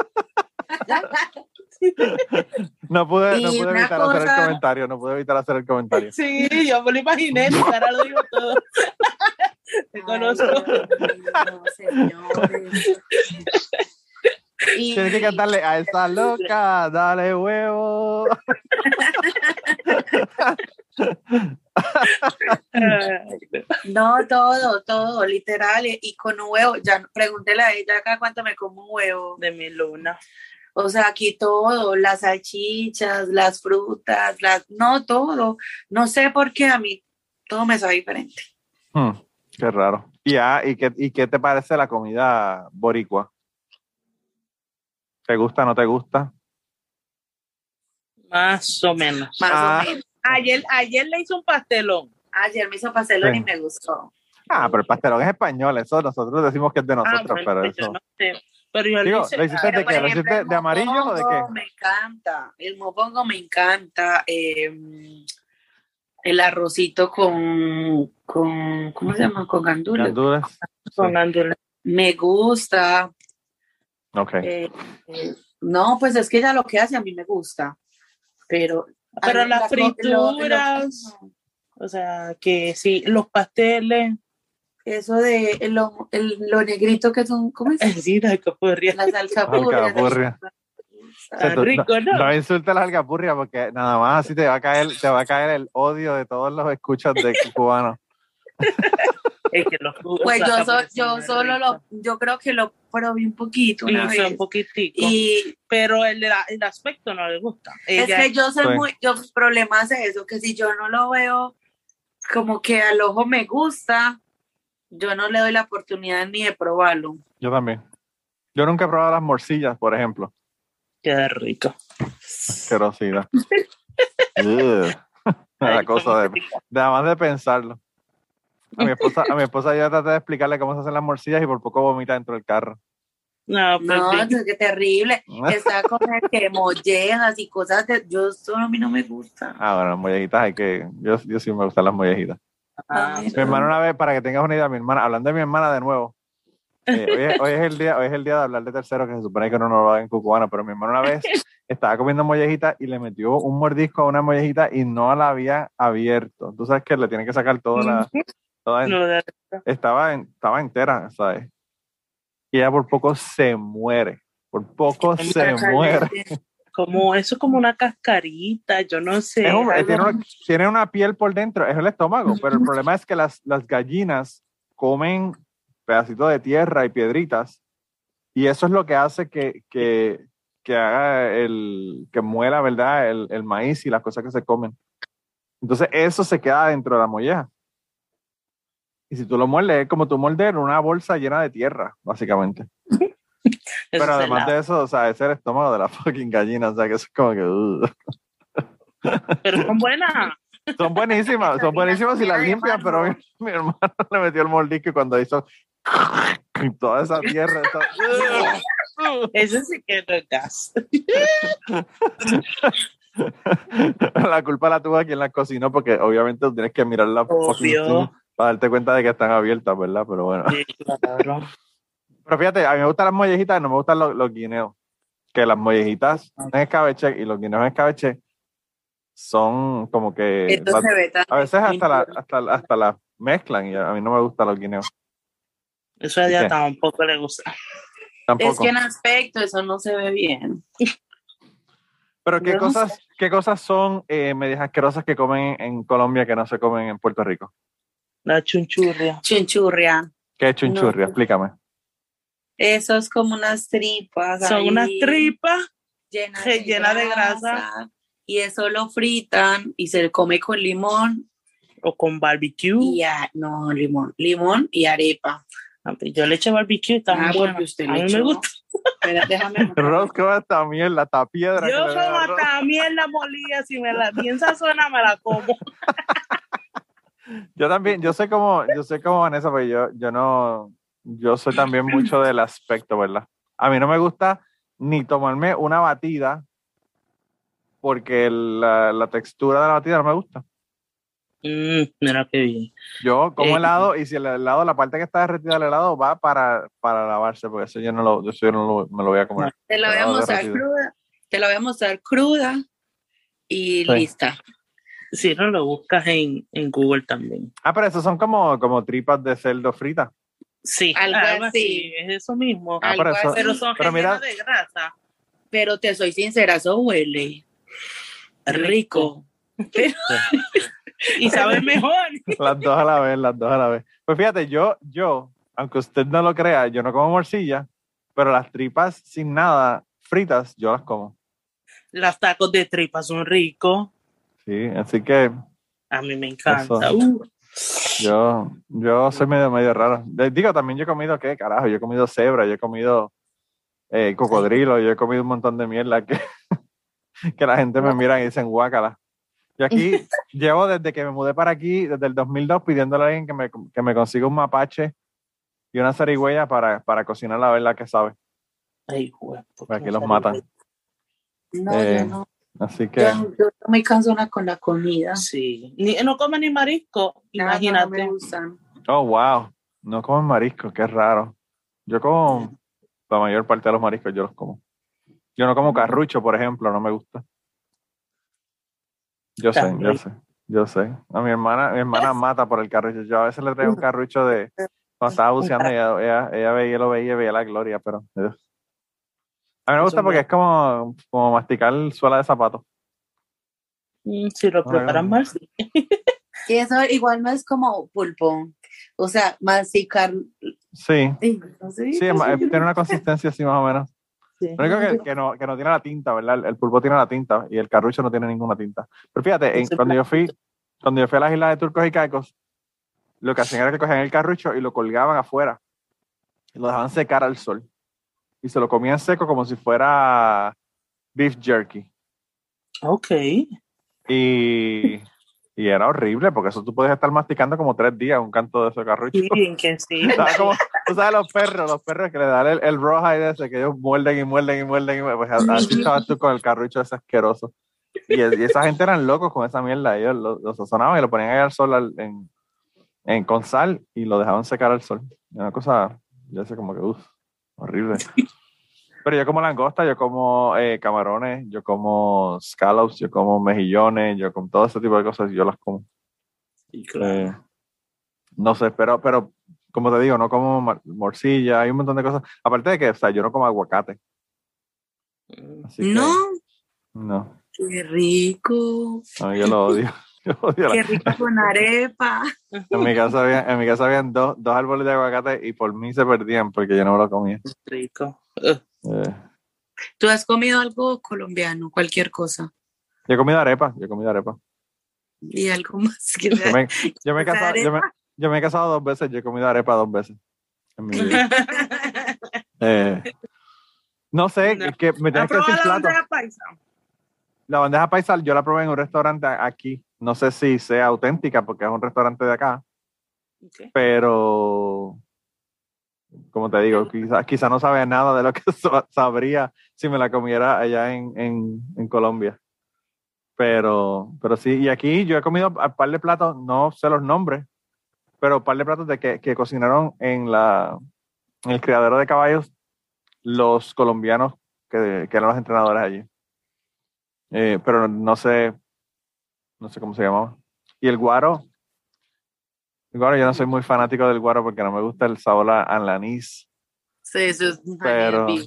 No pude, no pude evitar hacer el comentario, no pude evitar hacer el comentario. Sí, yo me lo imaginé, cara lo digo todo. Te conozco. Y- Tienes que cantarle a esa loca, dale huevo. No, todo, todo, literal. Y y con un huevo, ya pregúntele a ella acá cuánto me como un huevo. De mi luna. O sea, aquí todo, las salchichas, las frutas, las, no todo. No sé por qué a mí todo me sabe diferente. Hmm, qué raro. Y, ah, ¿y, qué, ¿Y qué te parece la comida boricua? ¿Te gusta, no te gusta? Más o menos. Más Ah. o menos. Ayer, ayer le hice un pastelón. Ayer me hizo pastelón Sí. y me gustó. Ah, pero el pastelón es español, eso nosotros decimos que es de Ah, nosotros, bueno, pero pues yo eso. no sé. Pero yo Digo, le hice. ¿lo hiciste de qué? ¿Lo ejemplo, hiciste el de amarillo o de qué? Me encanta. El mofongo me encanta. eh, el arrocito con, con, ¿cómo se llama? Con gandules. Gandules. con gandules. Me gusta. Ok. eh, eh, no, pues es que ella lo que hace a mí me gusta. Pero. Pero las la co- lo- lo- frituras. O sea, que sí, los pasteles. Eso de lo, el- lo negrito que son, ¿cómo es? Sí. Las alcapurrias. Alcapurria. Ah, sea, tú- rico, ¿no? No insultes las alcapurrias porque nada más así te va a caer, te va a caer el odio de todos los escuchas de cubanos. Es que los jugos Pues yo, so- yo solo lo, yo creo que lo probé un poquito una vez. poquitico. Y pero el, el aspecto no le gusta. es que yo soy Sí. muy, yo problema es eso, que si yo no lo veo como que al ojo me gusta, yo no le doy la oportunidad ni de probarlo. Yo también. Yo nunca he probado las morcillas, por ejemplo. Qué rico. Asquerosidad. La cosa de, qué rico. de además de pensarlo. A mi esposa, a mi esposa yo traté de explicarle cómo se hacen las morcillas y por poco vomita dentro del carro. No, pues No, es que terrible. Está con el que mollejas y cosas de, yo solo a mí no me gusta. Ah, bueno, las mollejitas hay que. Yo, yo sí me gustan las mollejitas. Ah, Mi hermana una vez, para que tengas una idea, mi hermana, hablando de mi hermana de nuevo, eh, hoy, es, hoy es el día, hoy es el día de hablar de tercero, que se supone que uno no lo haga en cucubana, pero mi hermana una vez estaba comiendo mollejita y le metió un mordisco a una mollejita y no la había abierto. Tú sabes que le tienen que sacar toda la, toda no, estaba, en- estaba entera, ¿sabes? Y ella por poco se muere, por poco se muere. Como eso es como una cascarita, yo no sé. Es un- algo- tiene, una, tiene una piel por dentro, es el estómago, pero el problema es que las, las gallinas comen pedacitos de tierra y piedritas y eso es lo que hace que, que, que haga el, que muela, ¿verdad? El, el maíz y las cosas que se comen. Entonces eso se queda dentro de la molleja. Y si tú lo muerdes, es como tú morder una bolsa llena de tierra, básicamente. Pero además de eso, o sea, es el estómago de la fucking gallina, o sea, que eso es como que... uh. Pero son buenas. Son buenísimas, son buenísimas y las limpian, pero mi, hermano le metió el mordisco y cuando hizo toda esa tierra. esa- Eso sí que no es gas. la culpa la tuvo quien las cocinó porque obviamente tienes que mirar la para darte cuenta de que están abiertas, ¿verdad? Pero bueno. Sí, claro. Pero fíjate, a mí me gustan las mollejitas, no me gustan los, los guineos. Que las mollejitas en escabeche y los guineos en escabeche son como que... Esto se ve tan a veces hasta la, distinto. hasta, la- hasta las mezclan y a mí no me gustan los guineos. Eso a ella tampoco le gusta. Tampoco. Es que en aspecto eso no se ve bien. Pero ¿qué no cosas, ¿qué cosas son eh, medias asquerosas que comen en Colombia que no se comen en Puerto Rico? La chunchurria. Chunchurria. ¿Qué es chunchurria? No. Explícame. Eso es como unas tripas. Son unas tripas. llenas rellenas de grasa. Y eso lo fritan y se come con limón O con barbecue. y a- no limón, limón y arepa. Yo le eché barbecue y está Ah, bueno. usted A le mí me echó. gusta. Espera, déjame. Ross come esta mierda, piedra. que Yo le da como a Ross. hasta mierda molida, si me la piensa suena, me la como. Yo también, yo sé como, yo sé como Vanessa, pero yo, yo no, yo soy también mucho del aspecto, ¿verdad? A mí no me gusta ni tomarme una batida porque la, la textura de la batida no me gusta. Mm, mira qué bien. Yo como Eh, helado y si el helado, la parte que está derretida del helado va para, para lavarse, porque eso yo no lo, eso yo no lo, me lo voy a comer. Te la voy a mostrar cruda. Te la voy a mostrar cruda y Sí. lista. Si no lo buscas en, en Google también. Ah, pero esos son como, como tripas de cerdo frita. Sí, Algo algo, así. así. Es eso mismo. Ah, Algo pero eso- así. Pero son pero mira- de grasa. Pero te soy sincera, eso huele rico. Y sabe mejor. Las dos a la vez, las dos a la vez. Pues fíjate, yo, yo, aunque usted no lo crea, yo no como morcilla, pero las tripas sin nada fritas, yo las como. Las tacos de tripa son ricos. Sí, así que A mí me encanta. Eso. Uh, yo, yo soy medio, medio raro. Digo, también yo he comido, ¿qué carajo? Yo he comido cebra, yo he comido eh, cocodrilo, yo he comido un montón de mierda que, que la gente me mira y dicen guácala. Yo aquí llevo desde que me mudé para aquí, desde el 2002, pidiéndole a alguien que me, que me consiga un mapache y una zarigüeya para, para cocinar la verdad que sabe. ay, güey, ¿por Para qué que no los matan. No, Eh, yo no. Así que, Yo, yo estoy muy cansona con la comida. Sí. Ni, no come ni marisco. Nada, Imagínate. No me gustan. oh, wow, no comen mariscos, qué raro. Yo como la mayor parte de los mariscos, yo los como. Yo no como carrucho, por ejemplo, no me gusta. Yo sé, yo sé, yo sé. A mi hermana, mi hermana mata por el carrucho. Yo a veces le traigo un carrucho de cuando estaba buceando y ella, ella, ella veía, lo veía y veía la gloria, pero. A mí me gusta porque es como, como masticar suela de zapato. Mm, si lo preparan mal, sí. Y eso igual no es como pulpo. O sea, masticar. Sí, Sí, es ma- tiene una consistencia así más o menos. Sí. Lo único que, que no, que no tiene la tinta, ¿verdad? El, el pulpo tiene la tinta y el carrucho no tiene ninguna tinta. Pero fíjate, en- cuando yo fui, cuando yo fui a las islas de Turcos y Caicos, lo que hacían era que cogían el carrucho y lo colgaban afuera y lo dejaban secar al sol. Y se lo comían seco como si fuera beef jerky. Ok. Y, y era horrible porque eso tú puedes estar masticando como tres días un canto de ese carrucho. Sí, bien que sí. ¿Sabes cómo? Tú sabes los perros, los perros que le dan el, el rawhide ese, que ellos muerden y muerden y muerden y. Pues así estabas tú con el carrucho ese asqueroso. Y, y esa gente eran locos con esa mierda. Ellos lo, lo sazonaban y lo ponían ahí al sol al- en, en- con sal y lo dejaban secar al sol. Una cosa, yo sé como que, uff, horrible. Pero yo como langosta, yo como eh, camarones, yo como scallops, yo como mejillones, yo como todo ese tipo de cosas, yo las como. Sí, claro. Eh, no sé, pero, pero como te digo, no como morcilla, hay un montón de cosas. Aparte de que, o sea, yo no como aguacate. Que, No, no, qué rico. no, yo lo odio. Qué rico con arepa. en mi casa había, en mi casa habían dos, dos árboles de aguacate y por mí se perdían porque yo no me lo comía. Rico. Eh, ¿Tú has comido algo colombiano? Cualquier cosa. yo he comido arepa, yo he comido arepa. Y algo más que Yo me, yo me he ¿Esa casado, yo me, yo me he casado dos veces, yo he comido arepa dos veces en mi vida. Eh, no sé, No. es que me tienes ¿Has que decir probado la plato. bandeja paisa? La bandeja paisa yo la probé en un restaurante aquí. No sé si sea auténtica porque es un restaurante de acá, pero como te digo, quizás quizá no sabe nada de lo que sabría si me la comiera allá en, en, en Colombia. Pero, pero sí, y aquí yo he comido un par de platos, no sé los nombres, pero un par de platos de que, que cocinaron en, la, en el criadero de caballos los colombianos que, que eran los entrenadores allí. Eh, pero no sé, no sé cómo se llamaba. Y el guaro, el guaro, yo no soy muy fanático del guaro porque no me gusta el sabor a, a la anís, Sí, eso es un Pero- vivo.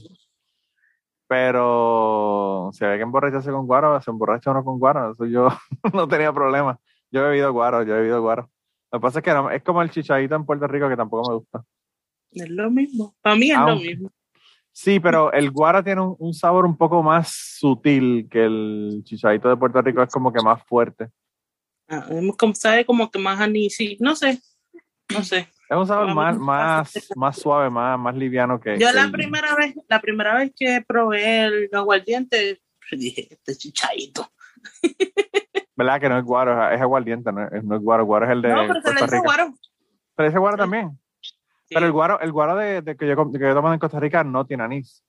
pero si había que emborracharse con guaro, se emborracha uno con guaro, eso yo no tenía problema. Yo he bebido guaro, yo he bebido guaro. Lo que pasa es que no- es como el chichadito en Puerto Rico que tampoco me gusta. Es lo mismo. Para mí es lo mismo. Sí, pero el guaro tiene un, un sabor un poco más sutil que el chichadito de Puerto Rico, es como que más fuerte. Ah, como, sabe como que más anís, sí. No sé. No sé. Es un sabor más, más, pasa. más suave, más, más liviano que. Yo que la el- primera vez, la primera vez que probé el aguardiente, dije, este chichadito. ¿Verdad que no es guaro? Es, aguardiente, no es, no es guaro. Guaro es el de No, pero se le dice guaro. Pero ese guaro Sí. también. Pero el guaro, el guaro de, de que, yo, que yo tomo en Costa Rica no tiene anís.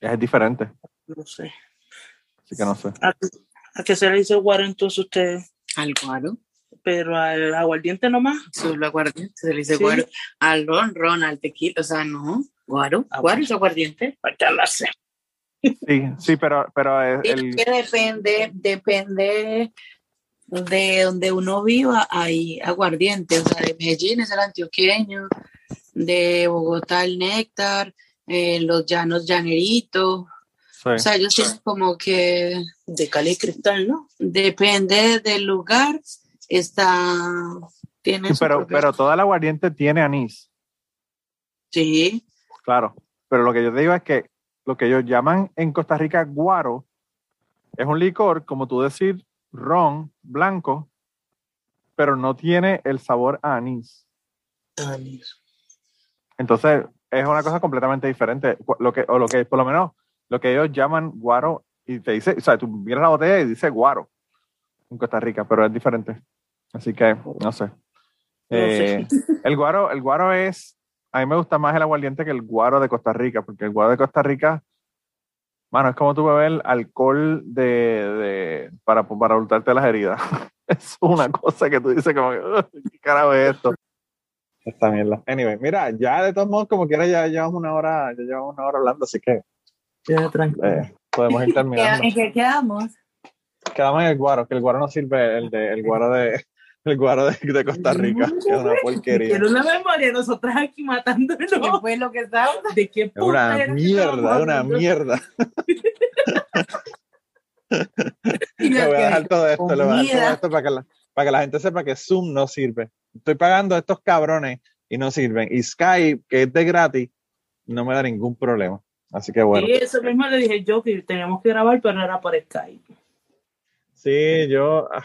Es diferente. No sé. Así que no sé. ¿A, a qué se le dice guaro entonces usted? Al guaro. Pero al aguardiente nomás. Solo aguardiente. Se le dice Sí. guaro. Al ron, ron, al tequila. O sea, no. Guaro. Ah, Guaro es aguardiente. Lo sé. Sí, sí, pero, pero el, Sí, el- que depende, depende de donde uno viva, hay aguardiente, o sea, de Medellín es el antioqueño, de Bogotá el néctar, eh, los llanos llanerito, sí. o sea, ellos tienen como que De Cali y Cristal, ¿no? depende del lugar, está, tiene Sí, pero, propio- pero toda el aguardiente tiene anís, sí, claro. Pero lo que yo te digo es que lo que ellos llaman en Costa Rica guaro es un licor, como tú decir, ron blanco, pero no tiene el sabor a anís. Anís. Entonces, es una cosa completamente diferente. Lo que, o lo que, por lo menos, lo que ellos llaman guaro, y te dice, o sea, tú miras la botella y dice guaro en Costa Rica, pero es diferente. Así que, no sé. Eh, el guaro, el guaro es, a mí me gusta más el aguardiente que el guaro de Costa Rica, porque el guaro de Costa Rica, mano, es como tú beber alcohol de, de para, para untarte las heridas. es una cosa que tú dices como que, "Ugh, ¿qué carajo es esto? Esta mierda. Anyway, mira, ya de todos modos, como quiera, ya llevamos una hora, ya llevamos una hora hablando, así que Ya, tranquilo. eh, podemos ir terminando. ¿en qué quedamos? Quedamos en el guaro, que el guaro no sirve, el de, el guaro de, el guaro de, de Costa Rica, que es una porquería. Quiero una memoria, nosotras aquí matándonos. ¿Qué fue lo que estábamos? ¿De qué puta una era mierda, una mierda. Le voy a dejar todo esto, le voy a dejar todo esto para que, la, para que la gente sepa que Zoom no sirve. Estoy pagando a estos cabrones y no sirven. Y Skype, que es de gratis, no me da ningún problema. Así que bueno. Y eso mismo le dije yo que teníamos que grabar, pero no era por Skype. Sí, yo, ah,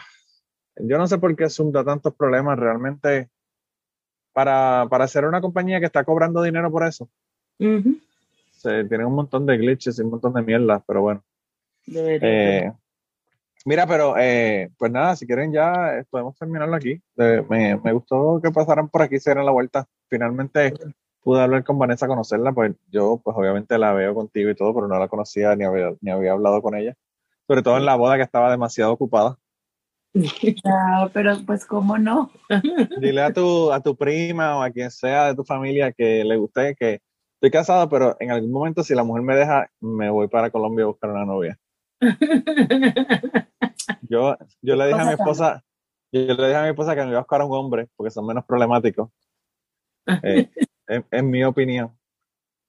yo no sé por qué Zoom da tantos problemas realmente para, para ser una compañía que está cobrando dinero por eso. Se, tienen un montón de glitches y un montón de mierdas, pero bueno. Eh, mira, pero eh, pues nada, si quieren ya eh, podemos terminarlo aquí. Eh, me, me gustó que pasaran por aquí, se dieran la vuelta. Finalmente pude hablar con Vanessa, conocerla, pues yo pues obviamente la veo contigo y todo, pero no la conocía ni había, ni había hablado con ella. Sobre todo en la boda que estaba demasiado ocupada. Ah, pero pues cómo no. Dile a tu, a tu prima o a quien sea de tu familia que le guste que estoy casado, pero en algún momento si la mujer me deja, me voy para Colombia a buscar una novia. Yo, yo le dije a mi esposa, yo le dije a mi esposa que me iba a buscar a un hombre porque son menos problemáticos. Eh, en, en mi opinión.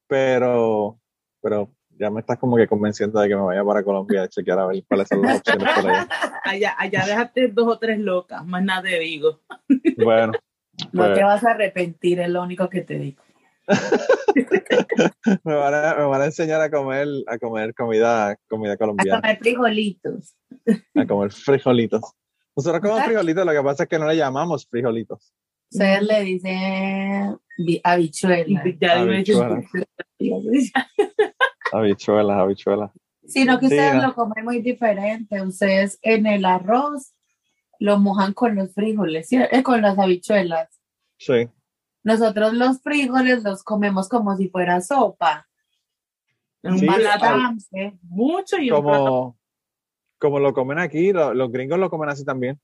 Pero, pero ya me estás como que convenciendo de que me vaya para Colombia a chequear a ver cuáles son las opciones por allá. allá, allá déjate dos o tres locas, más nada te digo. Bueno, No pues, te vas a arrepentir, es lo único que te digo. me, van a, me van a enseñar a comer, a comer comida, comida A colombiana. comer frijolitos. a comer frijolitos. Nosotros comemos frijolitos, lo que pasa es que no le llamamos frijolitos. Ustedes le dicen habichuela. Ya dime Habichuela. Habichuelas, habichuelas. Sino que Sí, ustedes no. lo comen muy diferente. Ustedes en el arroz lo mojan con los frijoles, ¿sí? Eh, con las habichuelas. Sí. Nosotros los frijoles los comemos como si fuera sopa. En Sí, un al- balance. mucho y un. Como, como lo comen aquí, lo- los gringos lo comen así también.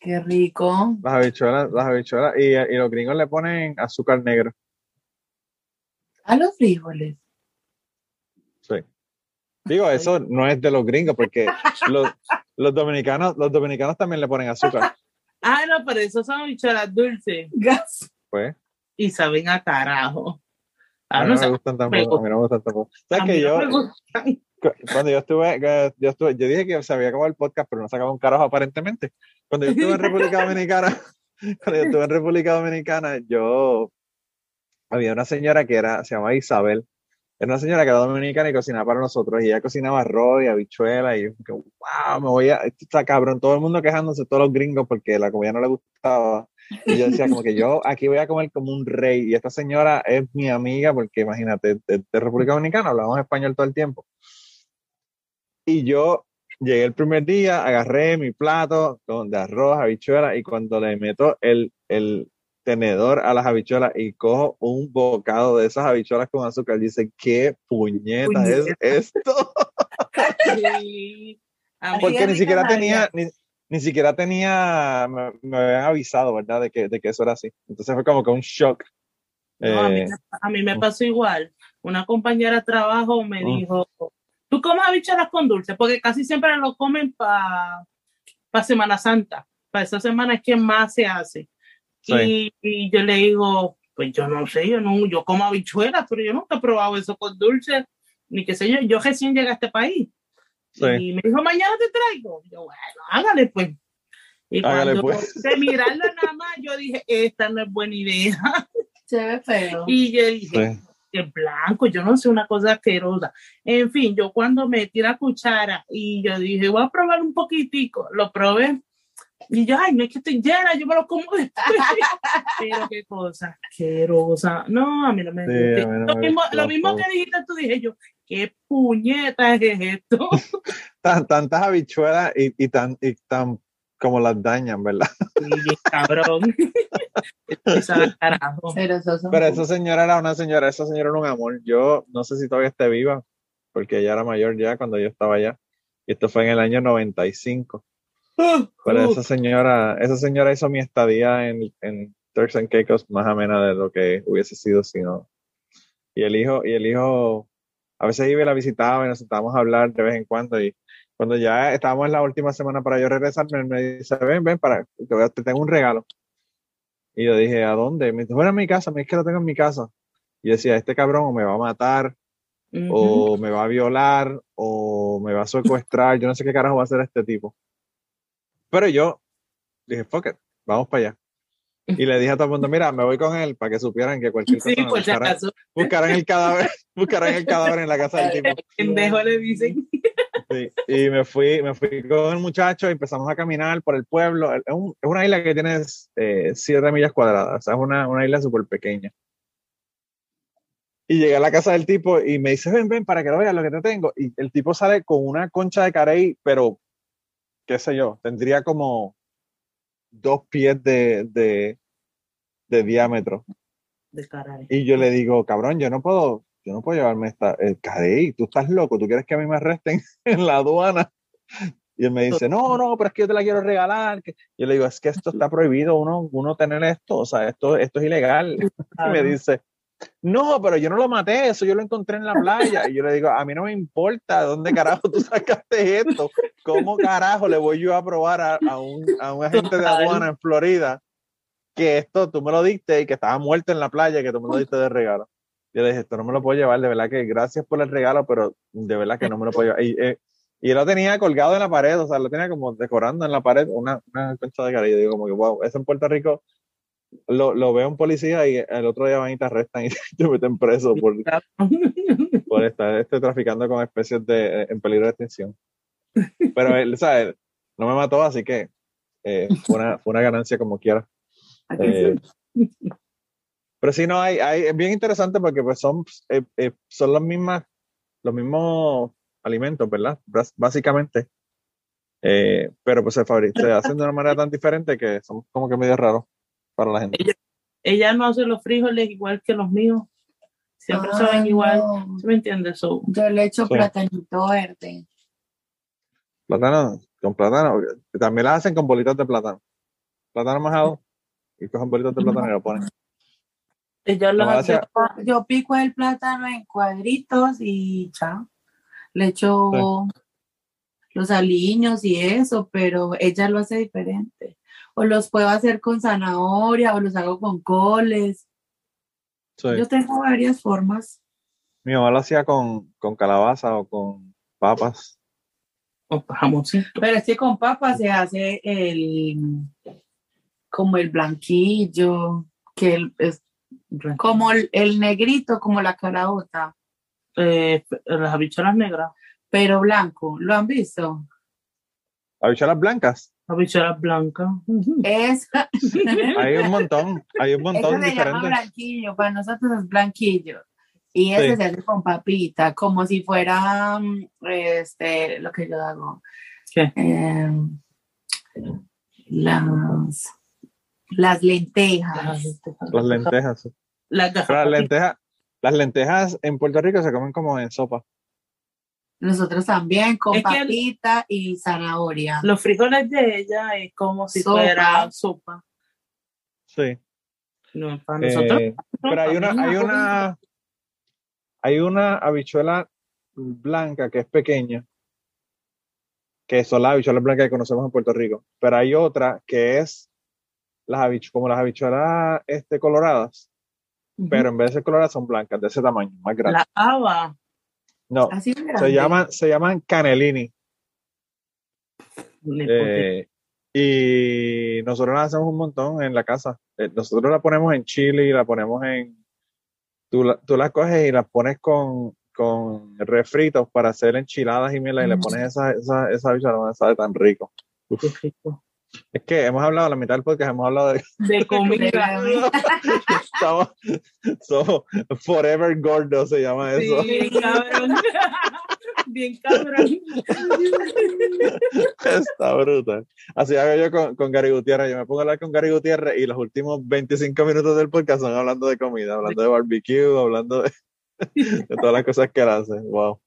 Qué rico. Las habichuelas, las habichuelas. Y, y los gringos le ponen azúcar negro. A los frijoles. Sí. Digo, eso no es de los gringos, porque los, los dominicanos, los dominicanos también le ponen azúcar. Ah, no, pero esos son habichuelas dulces Gas. Pues, y saben a carajo. a Ah, mí no me gustan tampoco. A mí no me gustan tampoco. a ¿Sabes mí que no yo, me gustan. cu- cuando yo estuve, yo estuve, yo dije que se había acabado el podcast, pero no se acabó un carajo aparentemente. Cuando yo estuve en República Dominicana, cuando yo estuve en República Dominicana, yo había una señora que era, se llamaba Isabel, Era una señora que era dominicana y cocinaba para nosotros. Y ella cocinaba arroz y habichuela. Y yo, que, wow, me voy a. Esto está cabrón. Todo el mundo quejándose, todos los gringos, porque la comida no le gustaba. Y yo decía, como que yo aquí voy a comer como un rey. Y esta señora es mi amiga, porque imagínate, de, de República Dominicana hablamos español todo el tiempo. Y yo llegué el primer día, agarré mi plato con, de arroz, habichuela, y cuando le meto el, el tenedor a las habichuelas y cojo un bocado de esas habichuelas con azúcar, dice, ¿qué puñeta, es esto? Sí. Porque ni siquiera tenía, ni, ni siquiera tenía, me, me habían avisado, ¿verdad? De que, de que eso era así. Entonces fue como que un shock. No, a, mí, Eh, a mí me pasó igual. Una compañera de trabajo me Mm. dijo, ¿tú comes habichuelas con dulce? Porque casi siempre lo comen para Semana Santa. Para esa semana es que más se hace. Sí. Y, y yo le digo, pues yo no sé, yo no, yo como habichuelas, pero yo nunca he probado eso con dulce, ni qué sé yo. Yo recién llegué a este país. Sí. Y me dijo, mañana te traigo. Y yo, bueno, hágale pues. Y Hágale, cuando pues. de mirarla nada más, yo dije, esta no es buena idea. Se ve feo. Y yo dije, sí. es blanco, yo no sé, una cosa asquerosa. En fin, yo cuando metí la cuchara y yo dije, voy a probar un poquitico, lo probé. Y yo, ay, no es que estoy llena, yo me lo como después. Pero qué cosa asquerosa. No, a mí no me Sí, gusta. a mí no lo, me mismo, lo mismo que dijiste tú, dije yo, qué puñeta es esto. Tan- tantas habichuelas y, y tan, y tan como las dañan, ¿verdad? Y bien cabrón. Carajo. Pero esa señora era una señora, esa señora era un amor. Yo no sé si todavía esté viva, porque ella era mayor ya cuando yo estaba allá. Y esto fue en el año 95. Pero esa señora, esa señora hizo mi estadía en, en Turks and Caicos más amena de lo que hubiese sido si no. Y el hijo, y el hijo, a veces iba y la visitaba y nos sentábamos a hablar de vez en cuando. Y cuando ya estábamos en la última semana para yo regresar, me dice, ven, ven, para, te, tengo un regalo. Y yo dije, ¿a dónde? Me dijo, bueno, en mi casa, me dice que lo tengo en mi casa. Y decía, este cabrón o me va a matar, o me va a violar, o me va a secuestrar, yo no sé qué carajo va a hacer este tipo. Pero yo dije, fuck it, vamos para allá. Y le dije a todo el mundo, mira, me voy con él para que supieran que cualquier cosa Sí, si buscaran, buscaran el cadáver, buscaran el cadáver en la casa del tipo. pendejo le dicen. Sí, Y me fui, me fui con el muchacho y empezamos a caminar por el pueblo. Es, un- es una isla que tiene eh, siete millas cuadradas, o sea, es una, una isla súper pequeña. Y llegué a la casa del tipo y me dice, ven, ven, para que lo veas lo que te tengo. Y el tipo sale con una concha de carey, pero, qué sé yo, tendría como dos pies de, de, de diámetro. De caray. Y yo le digo, cabrón, yo no puedo, yo no puedo llevarme esta, el carey, tú estás loco, tú quieres que a mí me arresten en la aduana. Y él me dice, no, no, pero es que yo te la quiero regalar. que-". Yo le digo, es que esto está prohibido, uno, uno tener esto, o sea, esto, esto es ilegal. Y me dice, no, pero yo no lo maté, eso yo lo encontré en la playa. Y yo le digo, a mí no me importa de dónde carajo tú sacaste esto. ¿Cómo carajo le voy yo a probar a, a un, a un agente de aduana en Florida que esto tú me lo diste y que estaba muerto en la playa y que tú me lo diste de regalo? Yo le dije, esto no me lo puedo llevar, de verdad que gracias por el regalo, pero de verdad que no me lo puedo llevar. Y, eh, y lo tenía colgado en la pared, o sea, lo tenía como decorando en la pared una, una concha de cara. Y yo digo, como que, wow, eso en Puerto Rico lo, lo veo un policía y el otro día van y te arrestan y te meten preso por, por estar este, traficando con especies de, eh, en peligro de extinción. Pero él, ¿sabes? No me mató, así que eh, fue, una, fue una ganancia como quiera. Eh, pero sí, no, hay, hay, es bien interesante porque pues son, eh, eh, son las mismas, los mismos alimentos, ¿verdad? Básicamente. Eh, pero pues se, se hacen de una manera tan diferente que son como que medio raros para la gente. Ella no hace los frijoles igual que los míos. Siempre Ay, saben igual. no. ¿Sí me entiendes? So, Yo le echo Sí. platanito verde. Plátano, con plátano. También las hacen con bolitas de plátano. Plátano majado y cogen bolitas de plátano y lo ponen. ella No, hace hace- Yo pico el plátano en cuadritos y chao. Le echo los aliños y eso, pero ella lo hace diferente. O los puedo hacer con zanahoria o los hago con coles. Sí. Yo tengo varias formas. Mi mamá lo hacía con, con calabaza o con papas. con jamoncito. Pero es que con papas se hace el como el blanquillo, que el- es como el, el negrito, como la caraota. eh, las habichuelas negras, pero blanco. ¿Lo han visto? Habichuelas blancas. Habichuelas blancas. Es, Hay un montón, hay un eso montón se llama diferentes. blanquillo, para nosotros es blanquillo. Y ese Sí. se hace con papita, como si fuera mm, este, lo que yo hago. ¿Qué? Eh, las, las lentejas. Las lentejas. Las lentejas, las lentejas en Puerto Rico se comen como en sopa. Nosotros también con Es que el- papita y zanahoria. Los frijoles de ella es como si Sopa. fuera sopa. Sí. No, para nosotros. Eh, pero hay una, hay una, hay una habichuela blanca que es pequeña, que son las habichuelas blancas que conocemos en Puerto Rico. Pero hay otra que es las como las habichuelas este, coloradas, pero en vez de ser coloradas son blancas, de ese tamaño, más grande. La haba. No, Así se llaman, se llaman canelini. Eh, y nosotros la hacemos un montón en la casa. Eh, nosotros la ponemos en chile y la ponemos en... Tú la, tú la coges y la pones con, con refritos para hacer enchiladas y miel y le Mm. pones esa, esa, esa no sabe tan rico. Uf. Qué rico. Es que hemos hablado, la mitad del podcast hemos hablado de... De comida. Estamos, somos forever gordo se llama eso. Sí, bien cabrón. Bien cabrón. Está brutal. Así hago yo con, con Gary Gutiérrez. Yo me pongo a hablar con Gary Gutiérrez y los últimos 25 minutos del podcast son hablando de comida, hablando de barbecue, hablando de, de todas las cosas que él hace. Wow.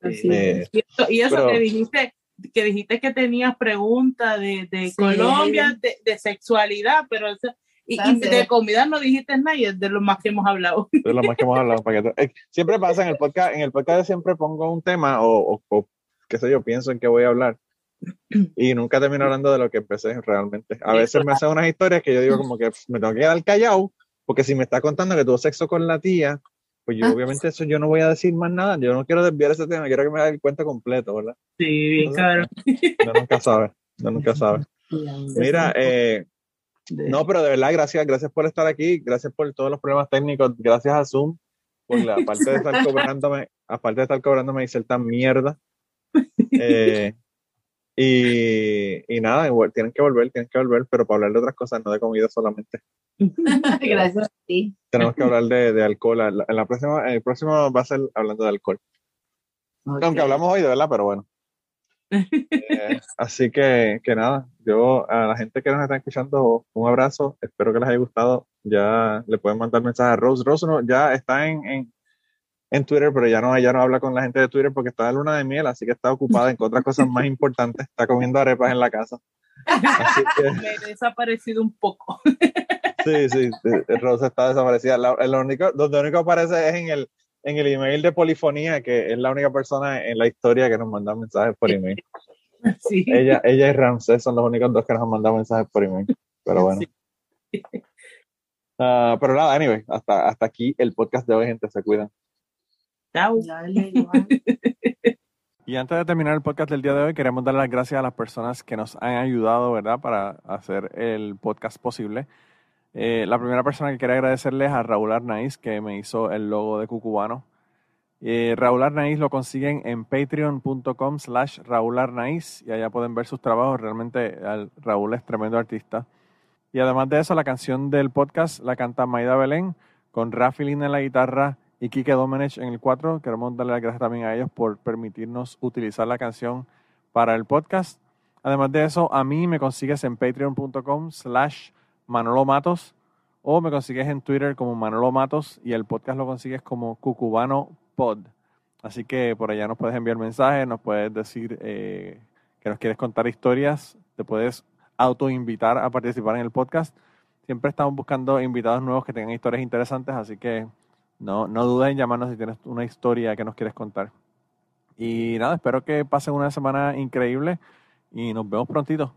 Así Eh, es. y eso, y eso pero- que dijiste, que dijiste que tenías preguntas de, de Sí. Colombia, de, de sexualidad, pero eso, y, y de comida no dijiste nada y es de lo más que hemos hablado. Es lo más que hemos hablado. que- eh, siempre pasa en el podcast, en el podcast siempre pongo un tema o, o, o qué sé yo, pienso en qué voy a hablar. Y nunca termino hablando de lo que empecé realmente. A veces me hacen unas historias que yo digo como que me tengo que quedar callado, porque si me está contando que tuvo sexo con la tía, pues yo Ah. obviamente eso yo no voy a decir más nada. Yo no quiero desviar ese tema, quiero que me haga el cuento completo, ¿verdad? Sí, bien cabrón. Uno nunca sabe, uno nunca sabe. Mira, eh, no, pero de verdad, gracias, gracias por estar aquí, gracias por todos los problemas técnicos, gracias a Zoom, por la parte de estar cobrándome, aparte de estar cobrándome y ser tan mierda. Eh, y, y nada, igual, tienen que volver, tienen que volver, pero para hablar de otras cosas, no de comida solamente. Gracias a ti. Tenemos que hablar de, de alcohol. En la, próxima, en el próximo va a ser hablando de alcohol. Aunque Ok. hablamos hoy de verdad, pero bueno. Eh, así que, que nada, yo a la gente que nos está escuchando, un abrazo, espero que les haya gustado. Ya le pueden mandar mensajes a Rose. Rose no, ya está en, en, en Twitter, pero ya no, ya no habla con la gente de Twitter porque está de luna de miel, así que está ocupada en otras cosas más importantes. Está comiendo arepas en la casa. Así que Me he desaparecido un poco. Sí, sí, sí, Rose está desaparecida. La- lo único, donde único aparece es en el, en el email de polifonía, que es la única persona en la historia que nos manda mensajes por email. Sí. ella, ella y Ramsés son los únicos dos que nos han mandado mensajes por email. Pero bueno. Sí. Ah, pero nada, anyway, hasta, hasta aquí el podcast de hoy, gente, se cuidan. Chao. Y antes de terminar el podcast del día de hoy, queremos dar las gracias a las personas que nos han ayudado, ¿verdad?, para hacer el podcast posible. Eh, la primera persona que quería agradecerles a Raúl Arnaiz, que me hizo el logo de Cucubano. Eh, Raúl Arnaiz lo consiguen en patreon.com slash Raúl Arnaiz y allá pueden ver sus trabajos. Realmente al- Raúl es tremendo artista. Y además de eso, la canción del podcast la canta Maida Belén con Rafi Lina en la guitarra y Kike Domenech en el 4. Queremos darle las gracias también a ellos por permitirnos utilizar la canción para el podcast. Además de eso, a mí me consigues en patreon.com slash Manolo Matos o me consigues en Twitter como Manolo Matos y el podcast lo consigues como Cucubano Pod. Así que por allá nos puedes enviar mensajes, nos puedes decir eh, que nos quieres contar historias, te puedes autoinvitar a participar en el podcast. Siempre estamos buscando invitados nuevos que tengan historias interesantes, así que no, no dudes en llamarnos si tienes una historia que nos quieres contar. Y nada, espero que pasen una semana increíble y nos vemos prontito.